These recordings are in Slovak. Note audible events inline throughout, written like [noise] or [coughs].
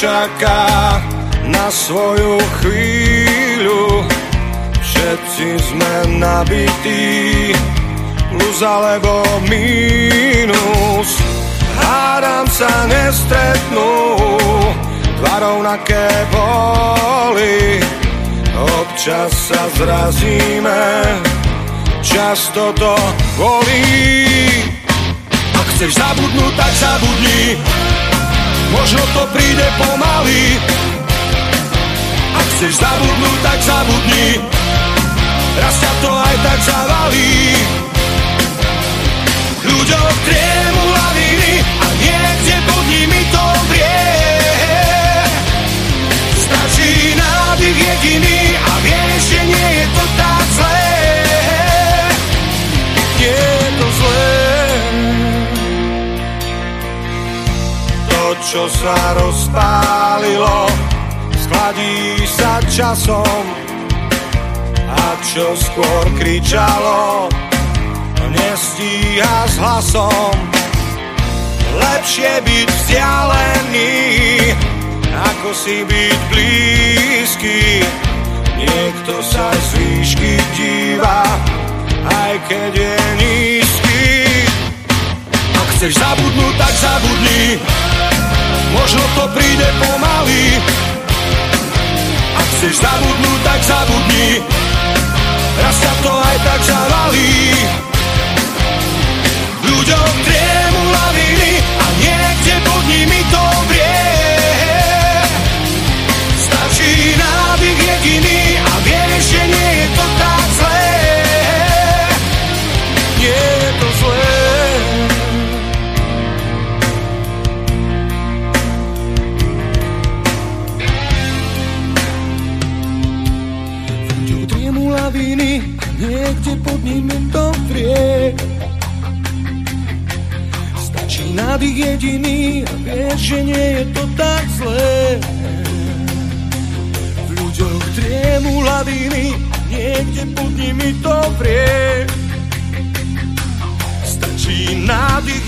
čaká na svoju chvíľu. Všetci sme nabití, plus alebo mínus. Hádam sa nestretnú, dva rovnaké boli. Občas sa zrazíme, často to bolí. Ak chceš zabudnúť, tak zabudni, možno to príde pomaly. Ak chceš zabudnúť, tak zabudni, raz ťa to aj tak zavalí. Ľuďom triemu laviny a niekde pod nimi to vrie. Stačí nádych jediný čo sa rozpálilo, skladí sa časom a čo skôr kričalo, nestíha s hlasom. Lepšie byť vzdialený, ako si byť blízky. Niekto sa z výšky díva, aj keď je nízky. Ak chceš zabudnúť, tak zabudni, možno to príde pomaly. Ak chceš zabudnúť, tak zabudni, raz sa to aj tak zavalí.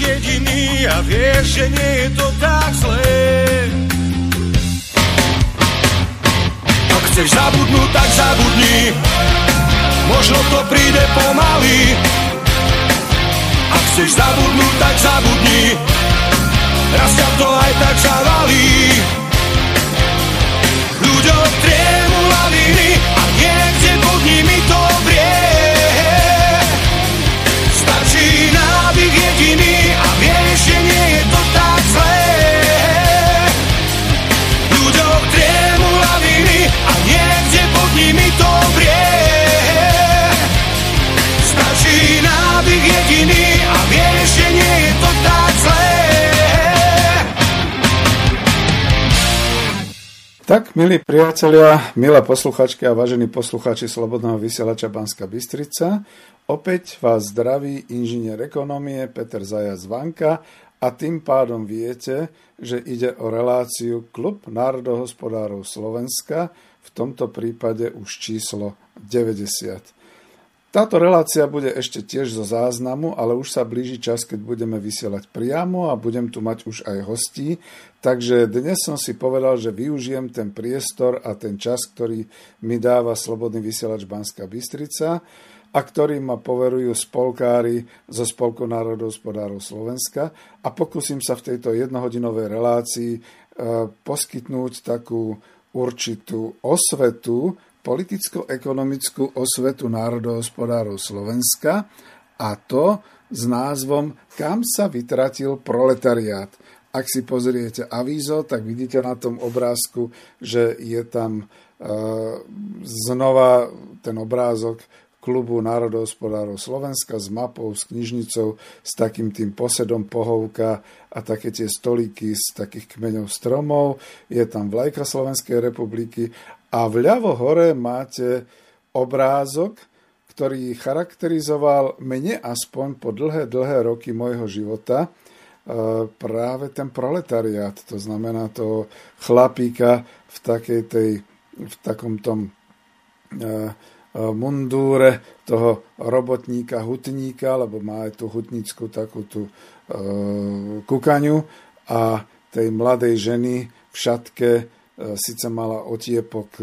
Jediný a vieš, že nie je to tak zlé. Ak chceš zabudnúť, tak zabudni, možno to príde pomaly. Ak chceš zabudnúť, tak zabudni, raz ťa to aj tak zavalí. Ľuďom triemu pod nimi to vrie. Stačí nádych jediný a vieš, že nie je to tak zlé. Tak, milí priatelia, milé posluchačky a vážení posluchači Slobodného vysielača Banska Bystrica, opäť vás zdraví inžinier ekonomie Peter Zajac Vanka a tým pádom viete, že ide o reláciu Klub národohospodárov Slovenska, v tomto prípade už číslo 90. Táto relácia bude ešte tiež zo záznamu, ale už sa blíži čas, keď budeme vysielať priamo a budem tu mať už aj hostí. Takže dnes som si povedal, že využijem ten priestor a ten čas, ktorý mi dáva Slobodný vysielač Banská Bystrica a ktorý ma poverujú spolkári zo Spolku národohospodárov Slovenska a pokúsim sa v tejto jednohodinovej relácii e, poskytnúť takú určitú osvetu politicko-ekonomickú osvetu národohospodárov Slovenska a to s názvom Kam sa vytratil proletariát. Ak si pozriete avízo, tak vidíte na tom obrázku, že je tam e, znova ten obrázok klubu národohospodárov Slovenska s mapou, s knižnicou, s takým tým posedom pohovka a také tie stolíky z takých kmeňov stromov. Je tam vlajka Slovenskej republiky a vľavo hore máte obrázok, ktorý charakterizoval mne aspoň po dlhé, dlhé roky môjho života e, práve ten proletariát, to znamená toho chlapíka v takej tej, v takom tom e, mundúre toho robotníka, hutníka, lebo má aj tú hutnícku takú tú e, kukaňu a tej mladej ženy v šatke, síce mala otiepok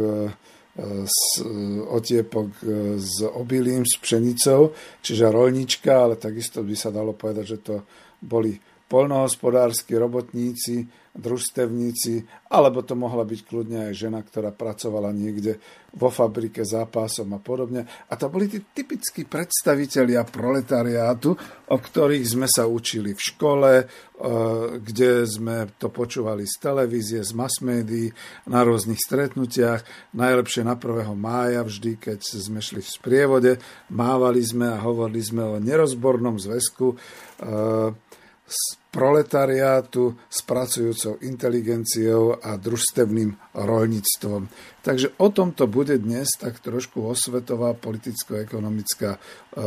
s otiepok s obilím, s pšenicou, čiže rolnička, ale takisto by sa dalo povedať, že to boli polnohospodársky robotníci, družstevníci, alebo to mohla byť kľudne aj žena, ktorá pracovala niekde vo fabrike zápasom a podobne. A to boli tí typickí predstavitelia proletariátu, o ktorých sme sa učili v škole, e, kde sme to počúvali z televízie, z mass médií, na rôznych stretnutiach. Najlepšie na 1. mája vždy, keď sme šli v sprievode, mávali sme a hovorili sme o nerozbornom zväzku e, proletariátu s pracujúcou inteligenciou a družstevným rolníctvom. Takže o tomto bude dnes tak trošku osvetová politicko-ekonomická e, e,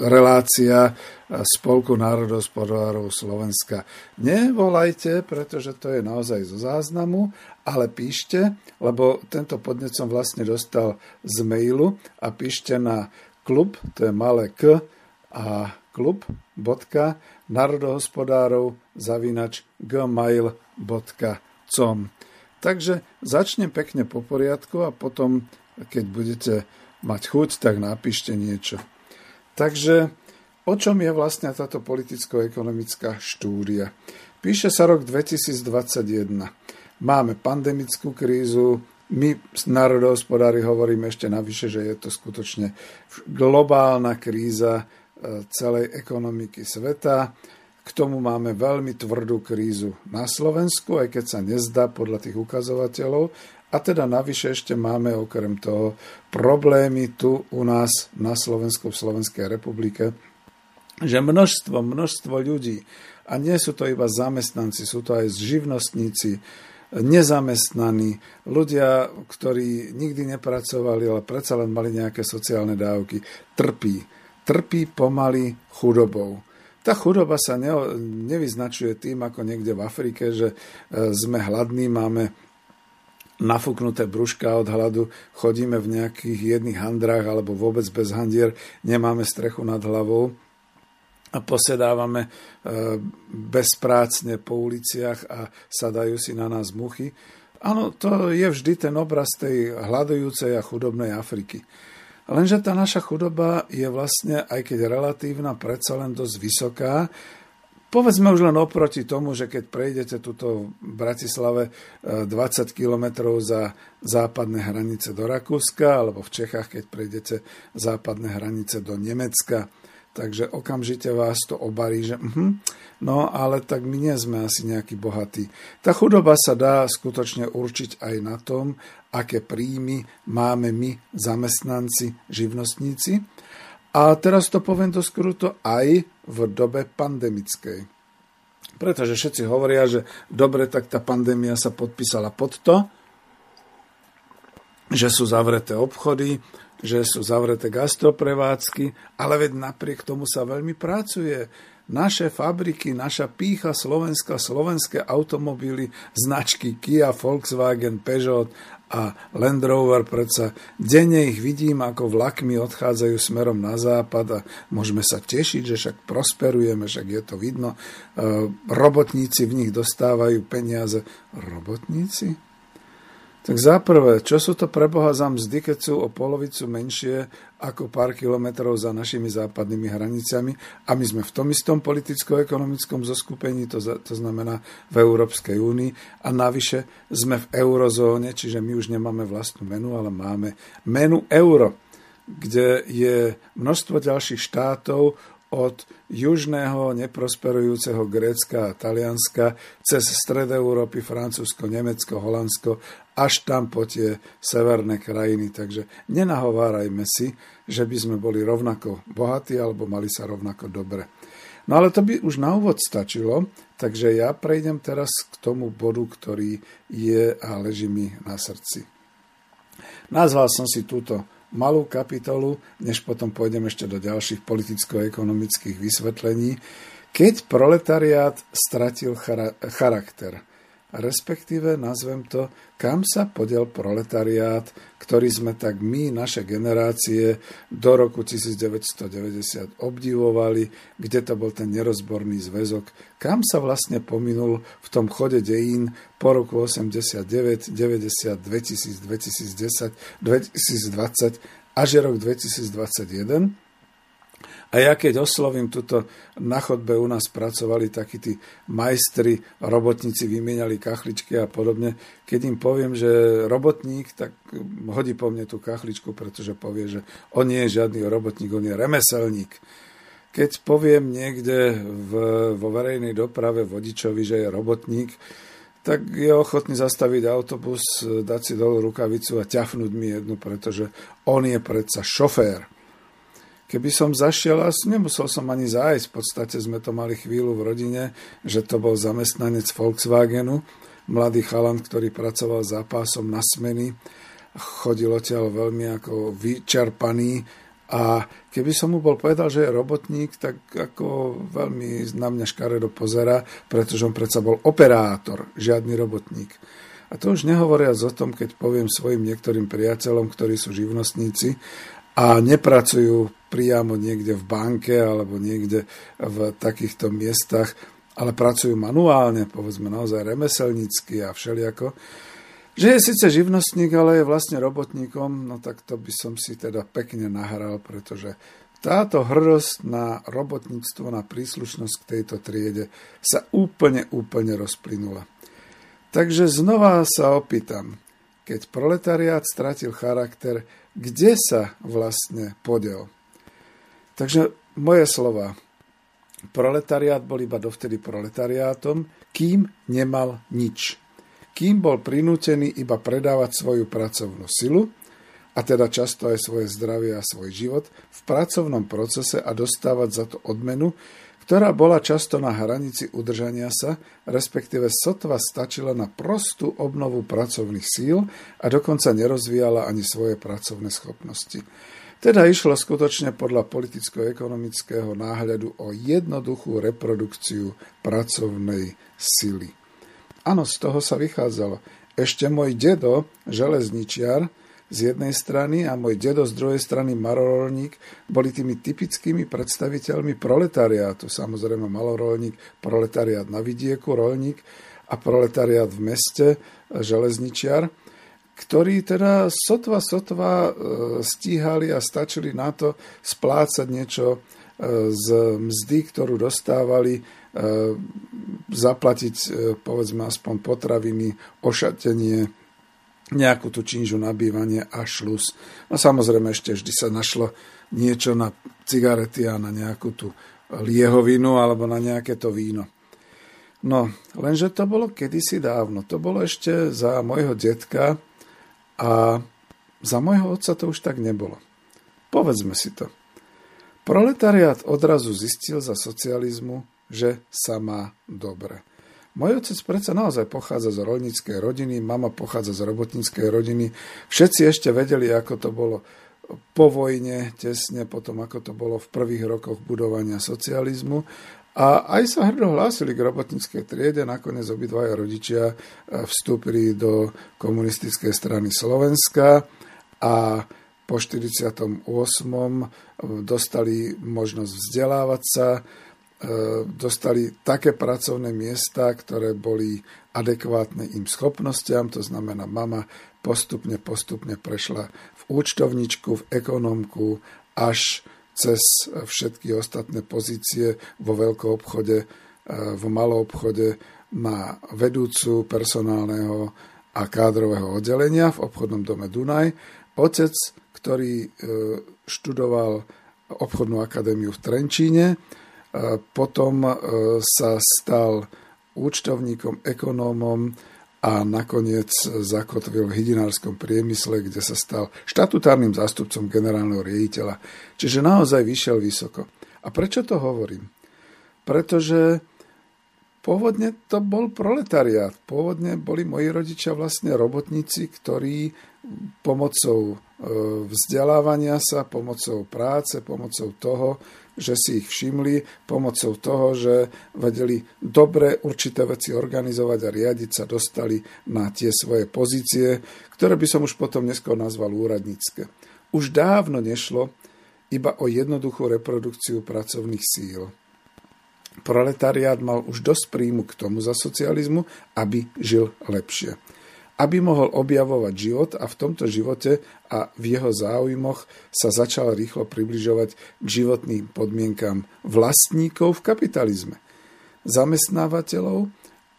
relácia Spolku národospodárov Slovenska. Nevolajte, pretože to je naozaj zo záznamu, ale píšte, lebo tento podnet som vlastne dostal z mailu a píšte na klub, to je malé k a klub.národohospodárov zavinač gmail.com Takže začnem pekne po poriadku a potom, keď budete mať chuť, tak napíšte niečo. Takže o čom je vlastne táto politicko-ekonomická štúdia? Píše sa rok 2021. Máme pandemickú krízu, my národohospodári hovoríme ešte navyše, že je to skutočne globálna kríza, celej ekonomiky sveta. K tomu máme veľmi tvrdú krízu na Slovensku, aj keď sa nezdá podľa tých ukazovateľov. A teda navyše ešte máme okrem toho problémy tu u nás na Slovensku, v Slovenskej republike, že množstvo, množstvo ľudí, a nie sú to iba zamestnanci, sú to aj živnostníci, nezamestnaní, ľudia, ktorí nikdy nepracovali, ale predsa len mali nejaké sociálne dávky, trpí trpí pomaly chudobou. Tá chudoba sa ne, nevyznačuje tým, ako niekde v Afrike, že e, sme hladní, máme nafúknuté brúška od hladu, chodíme v nejakých jedných handrách alebo vôbec bez handier, nemáme strechu nad hlavou a posedávame e, bezprácne po uliciach a sadajú si na nás muchy. Áno, to je vždy ten obraz tej hľadujúcej a chudobnej Afriky. Lenže tá naša chudoba je vlastne, aj keď relatívna, predsa len dosť vysoká. Povedzme už len oproti tomu, že keď prejdete tuto v Bratislave 20 e, kilometrov za západné hranice do Rakúska, alebo v Čechách, keď prejdete západné hranice do Nemecka, takže okamžite vás to obarí, že uh-huh, no ale tak my nie sme asi nejakí bohatí. Tá chudoba sa dá skutočne určiť aj na tom, aké príjmy máme my, zamestnanci, živnostníci. A teraz to poviem to skruto aj v dobe pandemickej. Pretože všetci hovoria, že dobre, tak tá pandémia sa podpísala pod to, že sú zavreté obchody, že sú zavreté gastroprevádzky, ale veď napriek tomu sa veľmi pracuje. Naše fabriky, naša pícha Slovenska, slovenské automobily, značky Kia, Volkswagen, Peugeot a Land Rover, predsa denne ich vidím, ako vlakmi odchádzajú smerom na západ a môžeme sa tešiť, že však prosperujeme, však je to vidno. E, robotníci v nich dostávajú peniaze. Robotníci? Tak zaprvé, čo sú to pre Boha za mzdy, keď sú o polovicu menšie ako pár kilometrov za našimi západnými hranicami? A my sme v tom istom politicko-ekonomickom zoskupení, to, to znamená v Európskej únii. A navyše sme v eurozóne, čiže my už nemáme vlastnú menu, ale máme menu euro, kde je množstvo ďalších štátov, od južného neprosperujúceho Grécka a Talianska cez stred Európy, Francúzsko, Nemecko, Holandsko až tam po tie severné krajiny. Takže nenahovárajme si, že by sme boli rovnako bohatí alebo mali sa rovnako dobre. No ale to by už na úvod stačilo, takže ja prejdem teraz k tomu bodu, ktorý je a leží mi na srdci. Nazval som si túto malú kapitolu, než potom pôjdem ešte do ďalších politicko-ekonomických vysvetlení, keď proletariát stratil charakter. Respektíve nazvem to, kam sa podiel proletariát, ktorý sme tak my, naše generácie, do roku 1990 obdivovali, kde to bol ten nerozborný zväzok, kam sa vlastne pominul v tom chode dejín po roku 89, 90, 2000, 2010, 2020 až rok 2021 a ja keď oslovím tuto na chodbe u nás pracovali takí tí majstri, robotníci vymieniali kachličky a podobne, keď im poviem, že robotník, tak hodí po mne tú kachličku, pretože povie, že on nie je žiadny robotník, on je remeselník. Keď poviem niekde v, vo verejnej doprave vodičovi, že je robotník, tak je ochotný zastaviť autobus, dať si dolu rukavicu a ťafnúť mi jednu, pretože on je predsa šofér. Keby som zašiel, asi nemusel som ani zájsť, v podstate sme to mali chvíľu v rodine, že to bol zamestnanec Volkswagenu, mladý chalan, ktorý pracoval za pásom na smeny, chodil odtiaľ veľmi ako vyčerpaný. A keby som mu bol povedal, že je robotník, tak ako veľmi na mňa škaredo pozera, pretože on predsa bol operátor, žiadny robotník. A to už nehovoriac o tom, keď poviem svojim niektorým priateľom, ktorí sú živnostníci a nepracujú priamo niekde v banke alebo niekde v takýchto miestach, ale pracujú manuálne, povedzme naozaj remeselnícky a všelijako, že je síce živnostník, ale je vlastne robotníkom, no tak to by som si teda pekne nahral, pretože táto hrdosť na robotníctvo, na príslušnosť k tejto triede sa úplne, úplne rozplynula. Takže znova sa opýtam, keď proletariát stratil charakter, kde sa vlastne podel. Takže moje slova. Proletariát bol iba dovtedy proletariátom, kým nemal nič. Kým bol prinútený iba predávať svoju pracovnú silu, a teda často aj svoje zdravie a svoj život, v pracovnom procese a dostávať za to odmenu, ktorá bola často na hranici udržania sa, respektíve sotva stačila na prostú obnovu pracovných síl a dokonca nerozvíjala ani svoje pracovné schopnosti. Teda išlo skutočne podľa politicko-ekonomického náhľadu o jednoduchú reprodukciu pracovnej sily. Áno, z toho sa vychádzalo. Ešte môj dedo, železničiar, z jednej strany a môj dedo z druhej strany marorolník boli tými typickými predstaviteľmi proletariátu. Samozrejme malorolník, proletariát na vidieku, rolník a proletariát v meste, železničiar, ktorí teda sotva, sotva e, stíhali a stačili na to splácať niečo e, z mzdy, ktorú dostávali, e, zaplatiť povedzme aspoň potraviny, ošatenie, nejakú tú činžu na bývanie a šlus. No samozrejme ešte vždy sa našlo niečo na cigarety a na nejakú tú liehovinu alebo na nejaké to víno. No, lenže to bolo kedysi dávno. To bolo ešte za môjho detka a za môjho otca to už tak nebolo. Povedzme si to. Proletariát odrazu zistil za socializmu, že sa má dobre. Môj otec predsa naozaj pochádza z rolníckej rodiny, mama pochádza z robotníckej rodiny. Všetci ešte vedeli, ako to bolo po vojne, tesne potom, ako to bolo v prvých rokoch budovania socializmu. A aj sa hrdo hlásili k robotníckej triede, nakoniec obidvaja rodičia eh, vstúpili do komunistickej strany Slovenska a po 48. dostali možnosť vzdelávať sa, dostali také pracovné miesta, ktoré boli adekvátne im schopnostiam, to znamená, mama postupne, postupne prešla v účtovničku, v ekonomku, až cez všetky ostatné pozície vo veľkom obchode, e, v malom obchode na vedúcu personálneho a kádrového oddelenia v obchodnom dome Dunaj. Otec, ktorý e, študoval obchodnú akadémiu v Trenčíne, potom e, sa stal účtovníkom, ekonómom a nakoniec zakotvil v hydinárskom priemysle, kde sa stal štatutárnym zástupcom generálneho riaditeľa. Čiže naozaj vyšiel vysoko. A prečo to hovorím? Pretože pôvodne to bol proletariát. Pôvodne boli moji rodičia vlastne robotníci, ktorí pomocou e, vzdelávania sa, pomocou práce, pomocou toho, že si ich všimli, pomocou toho, že vedeli dobre určité veci organizovať a riadiť sa dostali na tie svoje pozície, ktoré by som už potom neskôr nazval úradnícke. Už dávno nešlo iba o jednoduchú reprodukciu pracovných síl. Proletariát mal už dosť príjmu k tomu za socializmu, aby žil lepšie aby mohol objavovať život a v tomto živote a v jeho záujmoch sa začal rýchlo približovať k životným podmienkam vlastníkov v kapitalizme, zamestnávateľov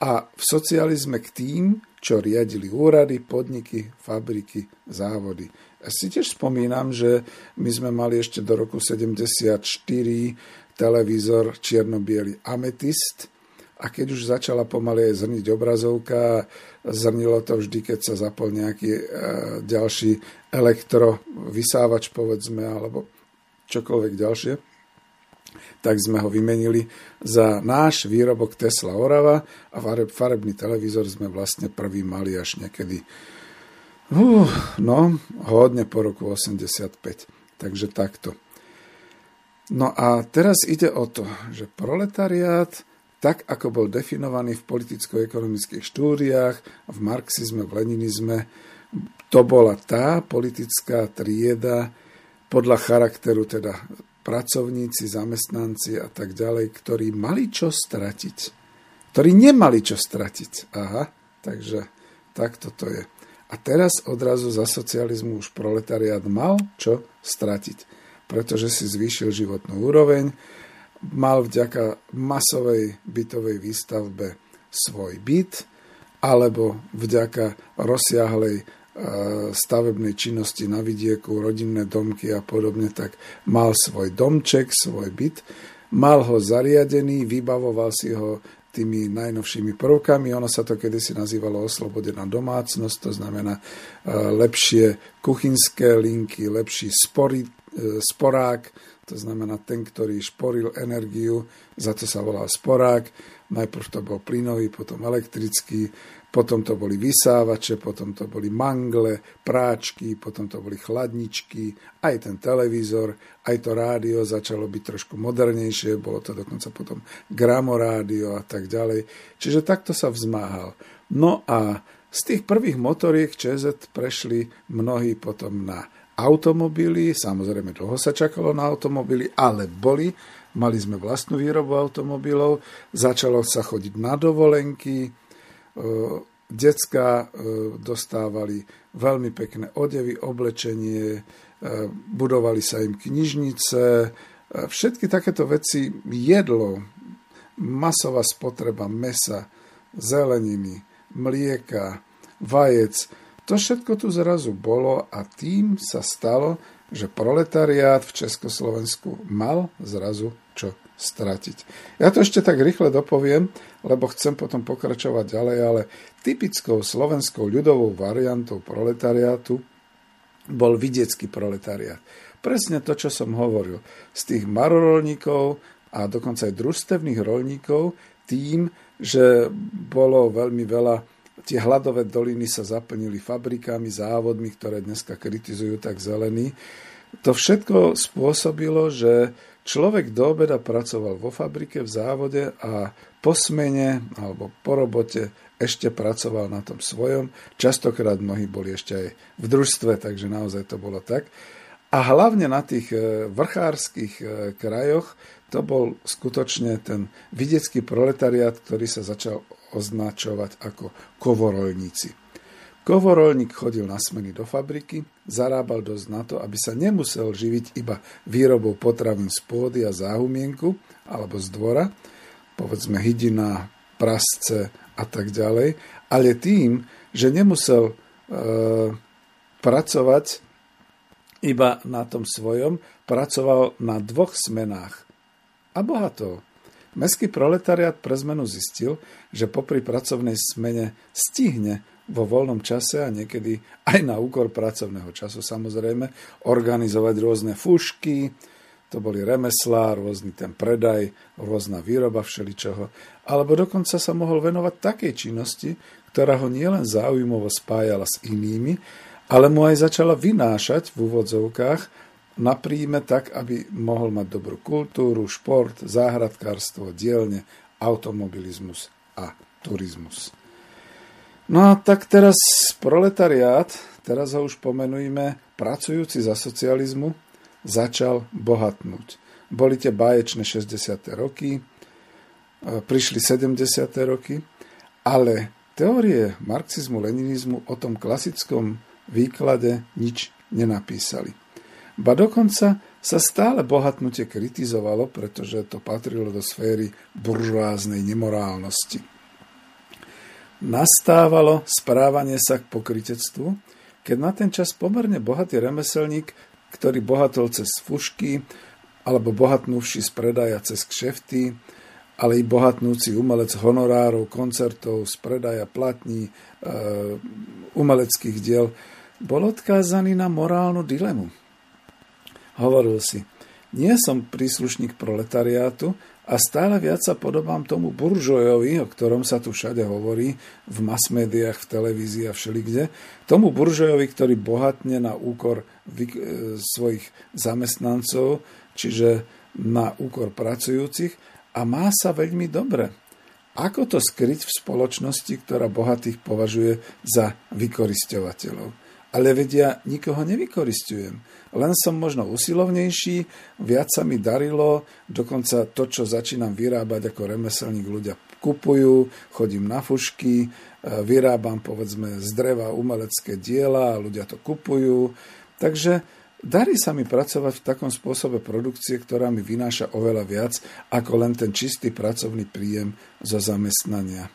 a v socializme k tým, čo riadili úrady, podniky, fabriky, závody. Ja si tiež spomínam, že my sme mali ešte do roku 74 televízor čierno Ametist, a keď už začala pomaly zrniť obrazovka, zrnilo to vždy, keď sa zapol nejaký e, ďalší elektrovysávač, povedzme, alebo čokoľvek ďalšie, tak sme ho vymenili za náš výrobok Tesla Orava a farebný televízor sme vlastne prvý mali až niekedy uh, no, hodne po roku 85. Takže takto. No a teraz ide o to, že proletariát tak ako bol definovaný v politicko-ekonomických štúdiách, v marxizme, v leninizme, to bola tá politická trieda podľa charakteru teda pracovníci, zamestnanci a tak ďalej, ktorí mali čo stratiť. Ktorí nemali čo stratiť. Aha, takže takto to je. A teraz odrazu za socializmu už proletariát mal čo stratiť, pretože si zvýšil životnú úroveň, mal vďaka masovej bytovej výstavbe svoj byt, alebo vďaka rozsiahlej e, stavebnej činnosti na vidieku, rodinné domky a podobne, tak mal svoj domček, svoj byt, mal ho zariadený, vybavoval si ho tými najnovšími prvkami. Ono sa to kedysi nazývalo oslobodená domácnosť, to znamená e, lepšie kuchynské linky, lepší spory, e, sporák, to znamená ten, ktorý šporil energiu, za to sa volal sporák. Najprv to bol plynový, potom elektrický, potom to boli vysávače, potom to boli mangle, práčky, potom to boli chladničky, aj ten televízor, aj to rádio začalo byť trošku modernejšie, bolo to dokonca potom gramorádio a tak ďalej. Čiže takto sa vzmáhal. No a z tých prvých motoriek ČZ prešli mnohí potom na automobily, samozrejme dlho sa čakalo na automobily, ale boli, mali sme vlastnú výrobu automobilov, začalo sa chodiť na dovolenky, e, decka e, dostávali veľmi pekné odevy, oblečenie, e, budovali sa im knižnice, všetky takéto veci, jedlo, masová spotreba mesa, zeleniny, mlieka, vajec, to všetko tu zrazu bolo a tým sa stalo, že proletariát v Československu mal zrazu čo stratiť. Ja to ešte tak rýchle dopoviem, lebo chcem potom pokračovať ďalej, ale typickou slovenskou ľudovou variantou proletariátu bol vidiecký proletariát. Presne to, čo som hovoril. Z tých marorolníkov a dokonca aj družstevných rolníkov tým, že bolo veľmi veľa Tie hladové doliny sa zaplnili fabrikami, závodmi, ktoré dneska kritizujú tak zelení. To všetko spôsobilo, že človek do obeda pracoval vo fabrike, v závode a po smene alebo po robote ešte pracoval na tom svojom. Častokrát mnohí boli ešte aj v družstve, takže naozaj to bolo tak. A hlavne na tých e, vrchárskych e, krajoch to bol skutočne ten vidiecký proletariat, ktorý sa začal označovať ako kovorolníci. Kovorolník chodil na smeny do fabriky, zarábal dosť na to, aby sa nemusel živiť iba výrobou potravín z pôdy a záhumienku alebo z dvora, povedzme hydina, prasce a tak ďalej, ale tým, že nemusel e, pracovať iba na tom svojom, pracoval na dvoch smenách. A bohato. Mestský proletariat pre zmenu zistil, že popri pracovnej smene stihne vo voľnom čase a niekedy aj na úkor pracovného času samozrejme organizovať rôzne fušky, to boli remeslá, rôzny ten predaj, rôzna výroba všeličoho, alebo dokonca sa mohol venovať takej činnosti, ktorá ho nielen záujmovo spájala s inými, ale mu aj začala vynášať v úvodzovkách na príjme tak, aby mohol mať dobrú kultúru, šport, záhradkárstvo, dielne, automobilizmus a turizmus. No a tak teraz proletariát, teraz ho už pomenujme, pracujúci za socializmu, začal bohatnúť. Boli tie báječné 60. roky, e, prišli 70. roky, ale teórie marxizmu, leninizmu o tom klasickom výklade nič nenapísali. Ba dokonca sa stále bohatnutie kritizovalo, pretože to patrilo do sféry buržoáznej nemorálnosti. Nastávalo správanie sa k pokritectvu, keď na ten čas pomerne bohatý remeselník, ktorý bohatol cez fušky, alebo bohatnúvši z predaja cez kšefty, ale i bohatnúci umelec honorárov, koncertov, z predaja platní, e, umeleckých diel, bol odkázaný na morálnu dilemu. Hovoril si, nie som príslušník proletariátu a stále viac sa podobám tomu buržojovi, o ktorom sa tu všade hovorí, v masmédiách, v televízii a všelikde, tomu buržojovi, ktorý bohatne na úkor e, svojich zamestnancov, čiže na úkor pracujúcich a má sa veľmi dobre. Ako to skryť v spoločnosti, ktorá bohatých považuje za vykoristovateľov? Ale vedia, nikoho nevykoristujem len som možno usilovnejší, viac sa mi darilo, dokonca to, čo začínam vyrábať ako remeselník, ľudia kupujú, chodím na fušky, e, vyrábam povedzme z dreva umelecké diela ľudia to kupujú. Takže darí sa mi pracovať v takom spôsobe produkcie, ktorá mi vynáša oveľa viac ako len ten čistý pracovný príjem zo zamestnania.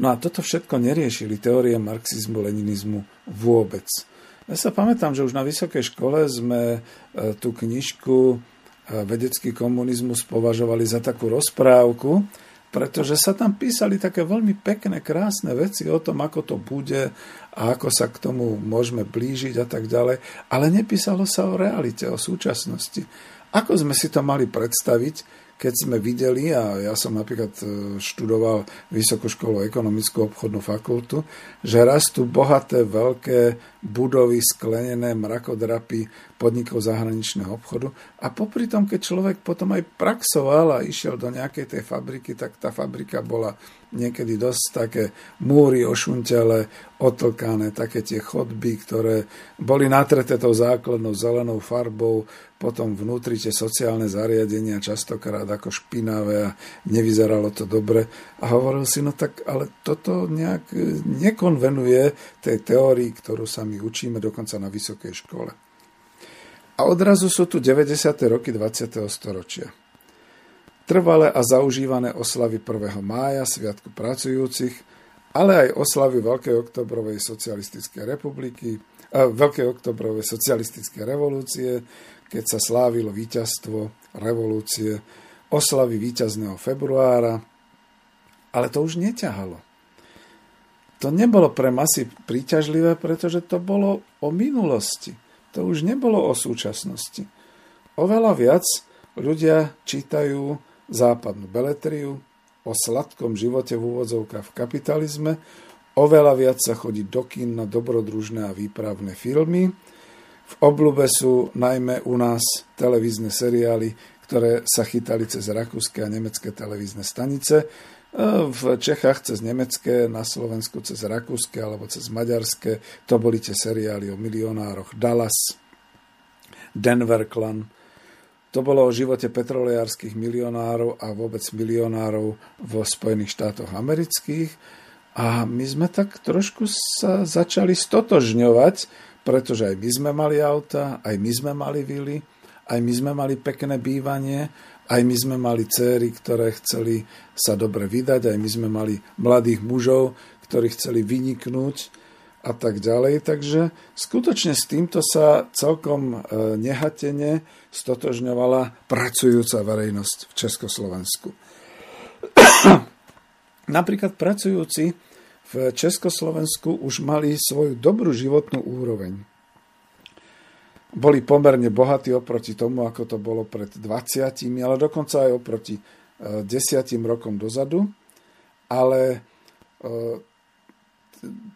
No a toto všetko neriešili teórie marxizmu, leninizmu vôbec. Ja sa pamätám, že už na vysokej škole sme e, tú knižku e, Vedecký komunizmus považovali za takú rozprávku, pretože sa tam písali také veľmi pekné, krásne veci o tom, ako to bude a ako sa k tomu môžeme blížiť a tak ďalej, ale nepísalo sa o realite, o súčasnosti. Ako sme si to mali predstaviť, keď sme videli, a ja som napríklad e, študoval Vysokú školu ekonomickú obchodnú fakultu, že rastú bohaté, veľké budovy, sklenené mrakodrapy podnikov zahraničného obchodu a popri tom, keď človek potom aj praxoval a išiel do nejakej tej fabriky, tak tá fabrika bola niekedy dosť také múry ošuntele, otlkané, také tie chodby, ktoré boli natreté tou základnou zelenou farbou, potom vnútri tie sociálne zariadenia častokrát ako špinavé a nevyzeralo to dobre. A hovoril si, no tak ale toto nejak nekonvenuje tej teórii, ktorú sa my učíme dokonca na vysokej škole. A odrazu sú tu 90. roky 20. storočia. Trvalé a zaužívané oslavy 1. mája, Sviatku pracujúcich, ale aj oslavy Veľkej oktobrovej socialistickej republiky, eh, Veľkej oktobrovej socialistickej revolúcie, keď sa slávilo víťazstvo revolúcie, oslavy víťazného februára, ale to už neťahalo. To nebolo pre masy príťažlivé, pretože to bolo o minulosti. To už nebolo o súčasnosti. Oveľa viac ľudia čítajú západnú beletriu, o sladkom živote v úvodzovkách v kapitalizme, oveľa viac sa chodí do kín na dobrodružné a výpravné filmy. V oblúbe sú najmä u nás televízne seriály, ktoré sa chytali cez rakúske a nemecké televízne stanice, v Čechách cez nemecké, na Slovensku cez rakúske alebo cez maďarské. To boli tie seriály o milionároch Dallas, Denver Clan, to bolo o živote petroliárskych milionárov a vôbec milionárov vo Spojených štátoch amerických. A my sme tak trošku sa začali stotožňovať, pretože aj my sme mali auta, aj my sme mali vily, aj my sme mali pekné bývanie, aj my sme mali céry, ktoré chceli sa dobre vydať, aj my sme mali mladých mužov, ktorí chceli vyniknúť a tak ďalej. Takže skutočne s týmto sa celkom e, nehatene stotožňovala pracujúca verejnosť v Československu. [coughs] Napríklad pracujúci v Československu už mali svoju dobrú životnú úroveň. Boli pomerne bohatí oproti tomu, ako to bolo pred 20, ale dokonca aj oproti e, desiatim rokom dozadu. Ale e,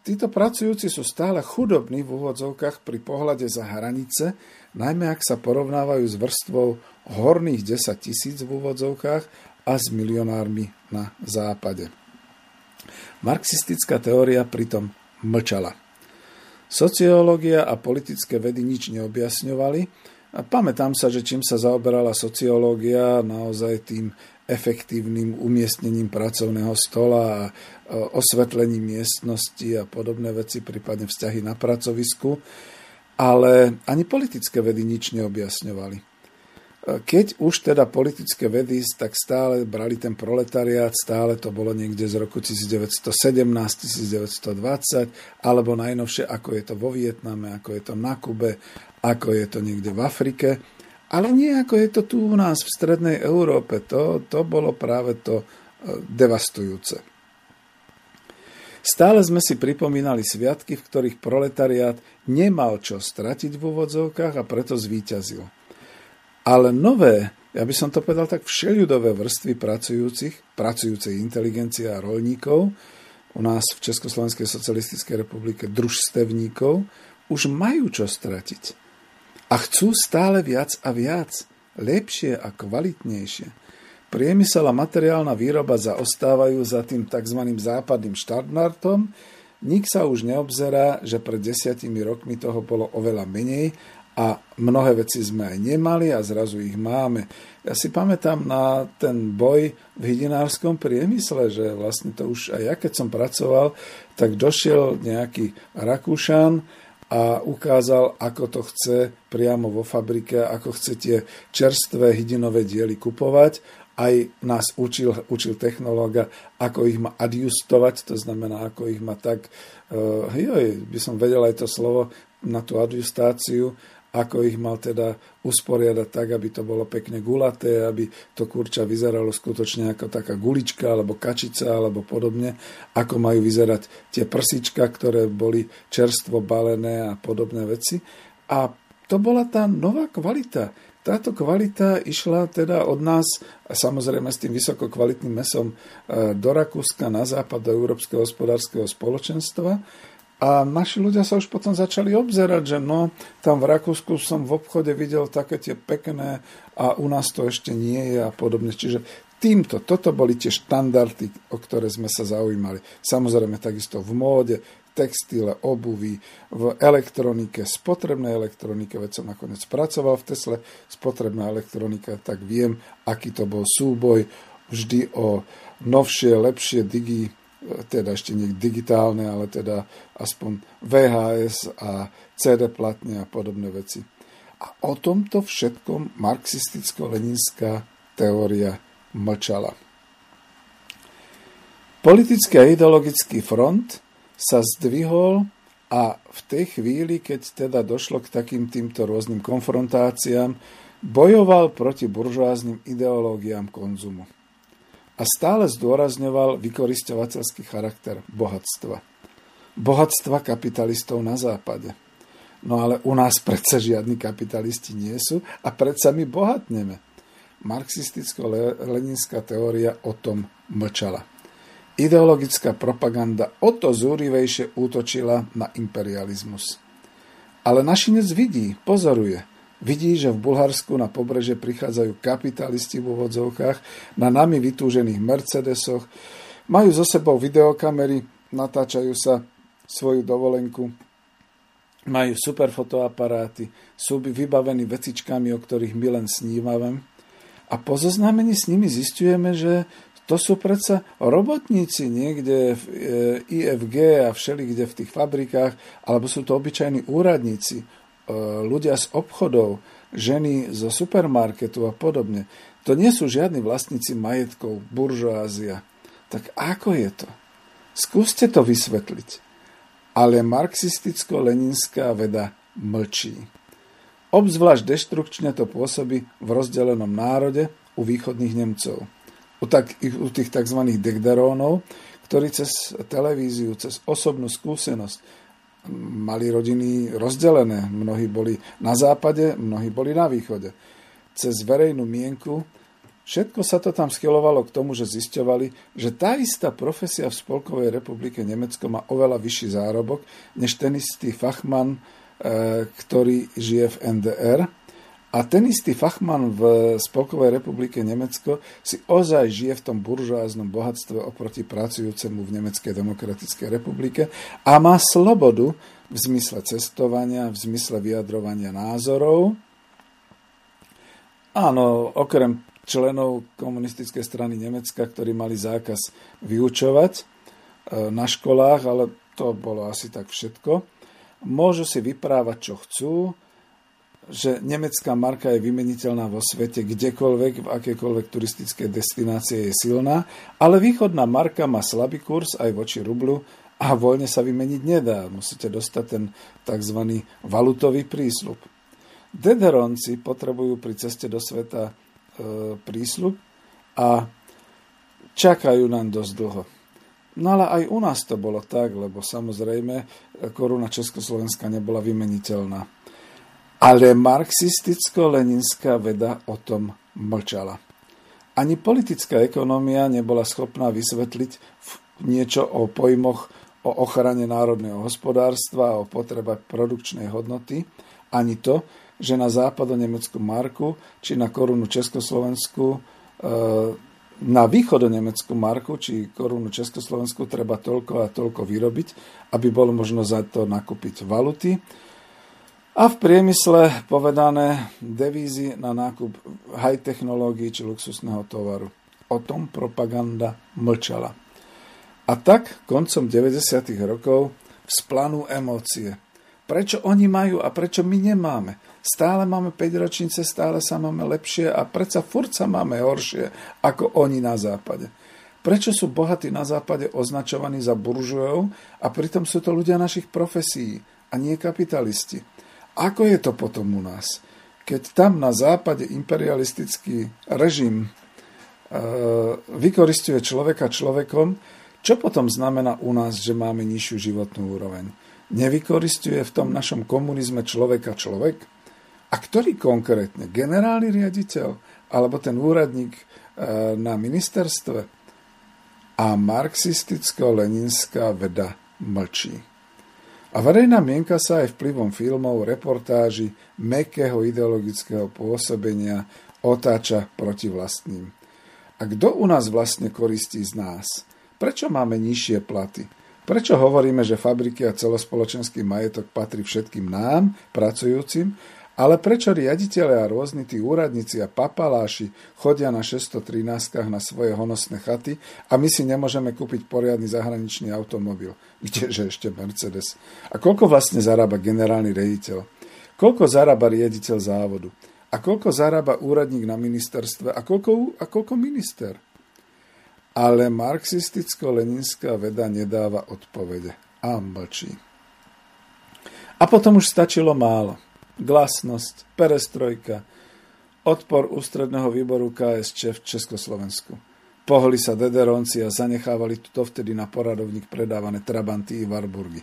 títo pracujúci sú stále chudobní v úvodzovkách pri pohľade za hranice, najmä ak sa porovnávajú s vrstvou horných 10 tisíc v úvodzovkách a s milionármi na západe. Marxistická teória pritom mlčala. Sociológia a politické vedy nič neobjasňovali. A pamätám sa, že čím sa zaoberala sociológia, naozaj tým efektívnym umiestnením pracovného stola a osvetlením miestnosti a podobné veci, prípadne vzťahy na pracovisku, ale ani politické vedy nič neobjasňovali. Keď už teda politické vedy, tak stále brali ten proletariát, stále to bolo niekde z roku 1917, 1920, alebo najnovšie, ako je to vo Vietname, ako je to na Kube, ako je to niekde v Afrike. Ale nie ako je to tu u nás v strednej Európe. To, to bolo práve to e, devastujúce. Stále sme si pripomínali sviatky, v ktorých proletariát nemal čo stratiť v úvodzovkách a preto zvíťazil. Ale nové, ja by som to povedal tak, všeľudové vrstvy pracujúcich, pracujúcej inteligencie a rolníkov, u nás v Československej socialistickej republike družstevníkov, už majú čo stratiť. A chcú stále viac a viac, lepšie a kvalitnejšie. Priemysel a materiálna výroba zaostávajú za tým tzv. západným štandardom, Nik sa už neobzerá, že pred desiatimi rokmi toho bolo oveľa menej a mnohé veci sme aj nemali a zrazu ich máme. Ja si pamätám na ten boj v hydinárskom priemysle, že vlastne to už aj ja, keď som pracoval, tak došiel nejaký Rakúšan a ukázal, ako to chce priamo vo fabrike, ako chce tie čerstvé hydinové diely kupovať. Aj nás učil, učil technológa, ako ich má adjustovať, to znamená, ako ich má tak, uh, joj, by som vedel aj to slovo na tú adjustáciu, ako ich mal teda usporiadať tak, aby to bolo pekne gulaté, aby to kurča vyzeralo skutočne ako taká gulička alebo kačica alebo podobne, ako majú vyzerať tie prsička, ktoré boli čerstvo balené a podobné veci. A to bola tá nová kvalita. Táto kvalita išla teda od nás, samozrejme s tým vysokokvalitným mesom, e, do Rakúska, na západ, do Európskeho hospodárskeho spoločenstva, a naši ľudia sa už potom začali obzerať, že no, tam v Rakúsku som v obchode videl také tie pekné a u nás to ešte nie je a podobne. Čiže týmto, toto boli tie štandardy, o ktoré sme sa zaujímali. Samozrejme takisto v móde, textile, obuvy, v elektronike, spotrebnej elektronike, veď som nakoniec pracoval v Tesle, spotrebná elektronika, tak viem, aký to bol súboj vždy o novšie, lepšie digi teda ešte nie digitálne, ale teda aspoň VHS a CD platne a podobné veci. A o tomto všetkom marxisticko-leninská teória mlčala. Politický a ideologický front sa zdvihol a v tej chvíli, keď teda došlo k takým týmto rôznym konfrontáciám, bojoval proti buržoáznym ideológiám konzumu a stále zdôrazňoval vykoristovateľský charakter bohatstva. Bohatstva kapitalistov na západe. No ale u nás predsa žiadni kapitalisti nie sú a predsa my bohatneme. Marxisticko-leninská teória o tom mlčala. Ideologická propaganda o to zúrivejšie útočila na imperializmus. Ale našinec vidí, pozoruje – Vidí, že v Bulharsku na pobreže prichádzajú kapitalisti v úvodzovkách na nami vytúžených Mercedesoch, majú so sebou videokamery, natáčajú sa svoju dovolenku, majú super fotoaparáty, sú vybavení vecičkami, o ktorých my len snívame. A po zoznámení s nimi zistujeme, že to sú predsa robotníci niekde v e, IFG a všeli kde v tých fabrikách, alebo sú to obyčajní úradníci, ľudia z obchodov, ženy zo supermarketu a podobne, to nie sú žiadni vlastníci majetkov, buržoázia. Tak ako je to? Skúste to vysvetliť. Ale marxisticko-leninská veda mlčí. Obzvlášť deštrukčne to pôsobí v rozdelenom národe u východných Nemcov. U, tak, u tých tzv. degderónov, ktorí cez televíziu, cez osobnú skúsenosť mali rodiny rozdelené. Mnohí boli na západe, mnohí boli na východe. Cez verejnú mienku Všetko sa to tam schylovalo k tomu, že zisťovali, že tá istá profesia v Spolkovej republike Nemecko má oveľa vyšší zárobok, než ten istý fachman, e, ktorý žije v NDR. A ten istý fachman v Spolkovej republike Nemecko si ozaj žije v tom buržoáznom bohatstve oproti pracujúcemu v Nemeckej demokratickej republike a má slobodu v zmysle cestovania, v zmysle vyjadrovania názorov. Áno, okrem členov komunistickej strany Nemecka, ktorí mali zákaz vyučovať e, na školách, ale to bolo asi tak všetko. Môžu si vyprávať, čo chcú, že nemecká marka je vymeniteľná vo svete kdekoľvek, v akékoľvek turistické destinácie je silná, ale východná marka má slabý kurz aj voči rublu a voľne sa vymeniť nedá. Musíte dostať ten tzv. valutový prísľub. Dederonci potrebujú pri ceste do sveta E, prísľub a čakajú nám dosť dlho. No ale aj u nás to bolo tak, lebo samozrejme koruna Československa nebola vymeniteľná. Ale marxisticko-leninská veda o tom mlčala. Ani politická ekonomia nebola schopná vysvetliť niečo o pojmoch o ochrane národného hospodárstva a o potrebe produkčnej hodnoty, ani to, že na západo-nemeckú marku či na korunu Československu e, na východo-nemeckú marku či korunu Československu treba toľko a toľko vyrobiť, aby bolo možno za to nakúpiť valuty. A v priemysle povedané devízy na nákup high technológií či luxusného tovaru. O tom propaganda mlčala. A tak koncom 90. rokov vzplanú emócie. Prečo oni majú a prečo my nemáme? Stále máme 5 ročnice, stále sa máme lepšie a predsa furt sa máme horšie ako oni na západe. Prečo sú bohatí na západe označovaní za buržujov a pritom sú to ľudia našich profesí a nie kapitalisti? Ako je to potom u nás? Keď tam na západe imperialistický režim e, vykoristuje človeka človekom, čo potom znamená u nás, že máme nižšiu životnú úroveň? Nevykoristuje v tom našom komunizme človeka človek? A ktorý konkrétne? Generálny riaditeľ? Alebo ten úradník e, na ministerstve? A marxisticko-leninská veda mlčí. A verejná mienka sa aj vplyvom filmov, reportáži, mekého ideologického pôsobenia otáča proti vlastným. A kto u nás vlastne koristí z nás? Prečo máme nižšie platy? Prečo hovoríme, že fabriky a celospoločenský majetok patrí všetkým nám, pracujúcim, ale prečo riaditeľe a rôzni tí úradníci a papaláši chodia na 613 na svoje honosné chaty a my si nemôžeme kúpiť poriadny zahraničný automobil? Kdeže ešte Mercedes? A koľko vlastne zarába generálny riaditeľ? Koľko zarába riaditeľ závodu? A koľko zarába úradník na ministerstve? A koľko, a koľko minister? Ale marxisticko-leninská veda nedáva odpovede a mlčí. A potom už stačilo málo glasnosť, perestrojka, odpor ústredného výboru KSČ v Československu. Pohli sa dederonci a zanechávali to vtedy na poradovník predávané Trabanty i Warburgy.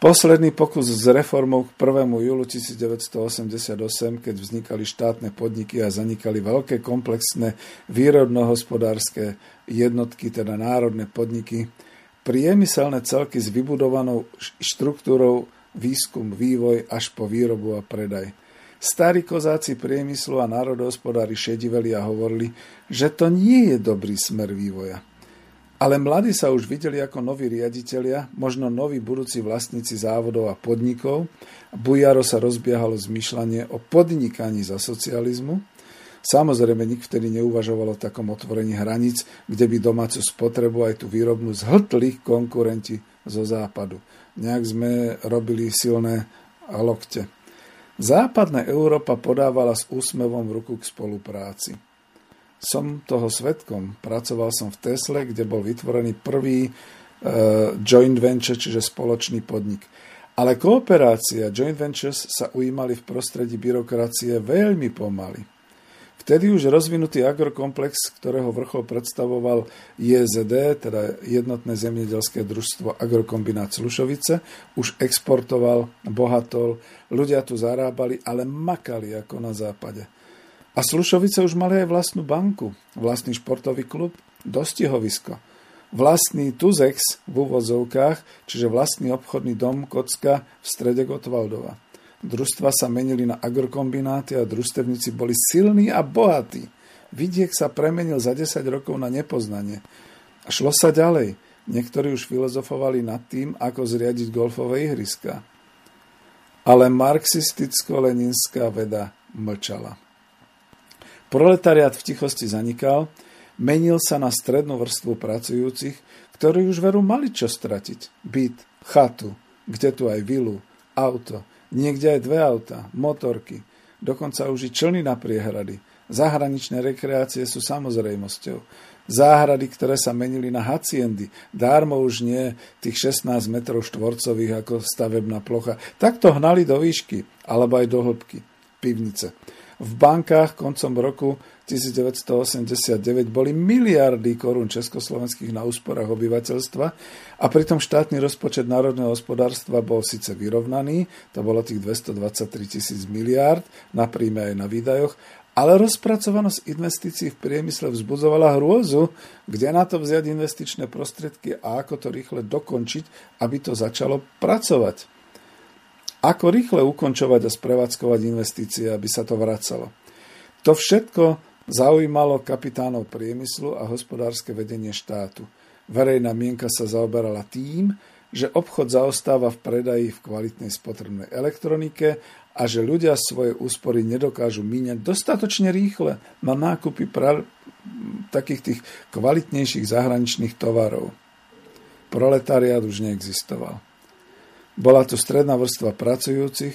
Posledný pokus s reformou k 1. júlu 1988, keď vznikali štátne podniky a zanikali veľké komplexné výrobnohospodárske jednotky, teda národné podniky, priemyselné celky s vybudovanou štruktúrou výskum, vývoj až po výrobu a predaj. Starí kozáci priemyslu a národohospodári šediveli a hovorili, že to nie je dobrý smer vývoja. Ale mladí sa už videli ako noví riaditeľia, možno noví budúci vlastníci závodov a podnikov. Bujaro sa rozbiehalo zmyšľanie o podnikaní za socializmu. Samozrejme, nik vtedy neuvažoval o takom otvorení hraníc, kde by domácu spotrebu aj tú výrobnú zhltli konkurenti zo západu nejak sme robili silné lokte. Západná Európa podávala s úsmevom v ruku k spolupráci. Som toho svetkom. Pracoval som v Tesle, kde bol vytvorený prvý e, joint venture, čiže spoločný podnik. Ale kooperácia joint ventures sa ujímali v prostredí byrokracie veľmi pomaly. Vtedy už rozvinutý agrokomplex, ktorého vrchol predstavoval JZD, teda Jednotné zemědělské družstvo Agrokombinát Slušovice, už exportoval, bohatol, ľudia tu zarábali, ale makali ako na západe. A Slušovice už mali aj vlastnú banku, vlastný športový klub, dostihovisko, vlastný Tuzex v úvozovkách, čiže vlastný obchodný dom Kocka v strede Gotwaldova. Družstva sa menili na agrokombináty a družstevníci boli silní a bohatí. Vidiek sa premenil za 10 rokov na nepoznanie. A šlo sa ďalej. Niektorí už filozofovali nad tým, ako zriadiť golfové ihriska. Ale marxisticko-leninská veda mlčala. Proletariat v tichosti zanikal, menil sa na strednú vrstvu pracujúcich, ktorí už veru mali čo stratiť. Byt, chatu, kde tu aj vilu, auto, niekde aj dve auta, motorky, dokonca už i člny na priehrady. Zahraničné rekreácie sú samozrejmosťou. Záhrady, ktoré sa menili na haciendy, dármo už nie tých 16 metrov štvorcových ako stavebná plocha. Takto hnali do výšky, alebo aj do hĺbky. Pivnice. V bankách koncom roku 1989 boli miliardy korún československých na úsporách obyvateľstva a pritom štátny rozpočet národného hospodárstva bol síce vyrovnaný, to bolo tých 223 tisíc miliárd na príjme aj na výdajoch, ale rozpracovanosť investícií v priemysle vzbudzovala hrôzu, kde na to vziať investičné prostriedky a ako to rýchle dokončiť, aby to začalo pracovať. Ako rýchle ukončovať a sprevádzkovať investície, aby sa to vracalo. To všetko Zaujímalo kapitánov priemyslu a hospodárske vedenie štátu. Verejná mienka sa zaoberala tým, že obchod zaostáva v predaji v kvalitnej spotrebnej elektronike a že ľudia svoje úspory nedokážu míňať dostatočne rýchle na nákupy pra- takých tých kvalitnejších zahraničných tovarov. Proletariát už neexistoval. Bola tu stredná vrstva pracujúcich,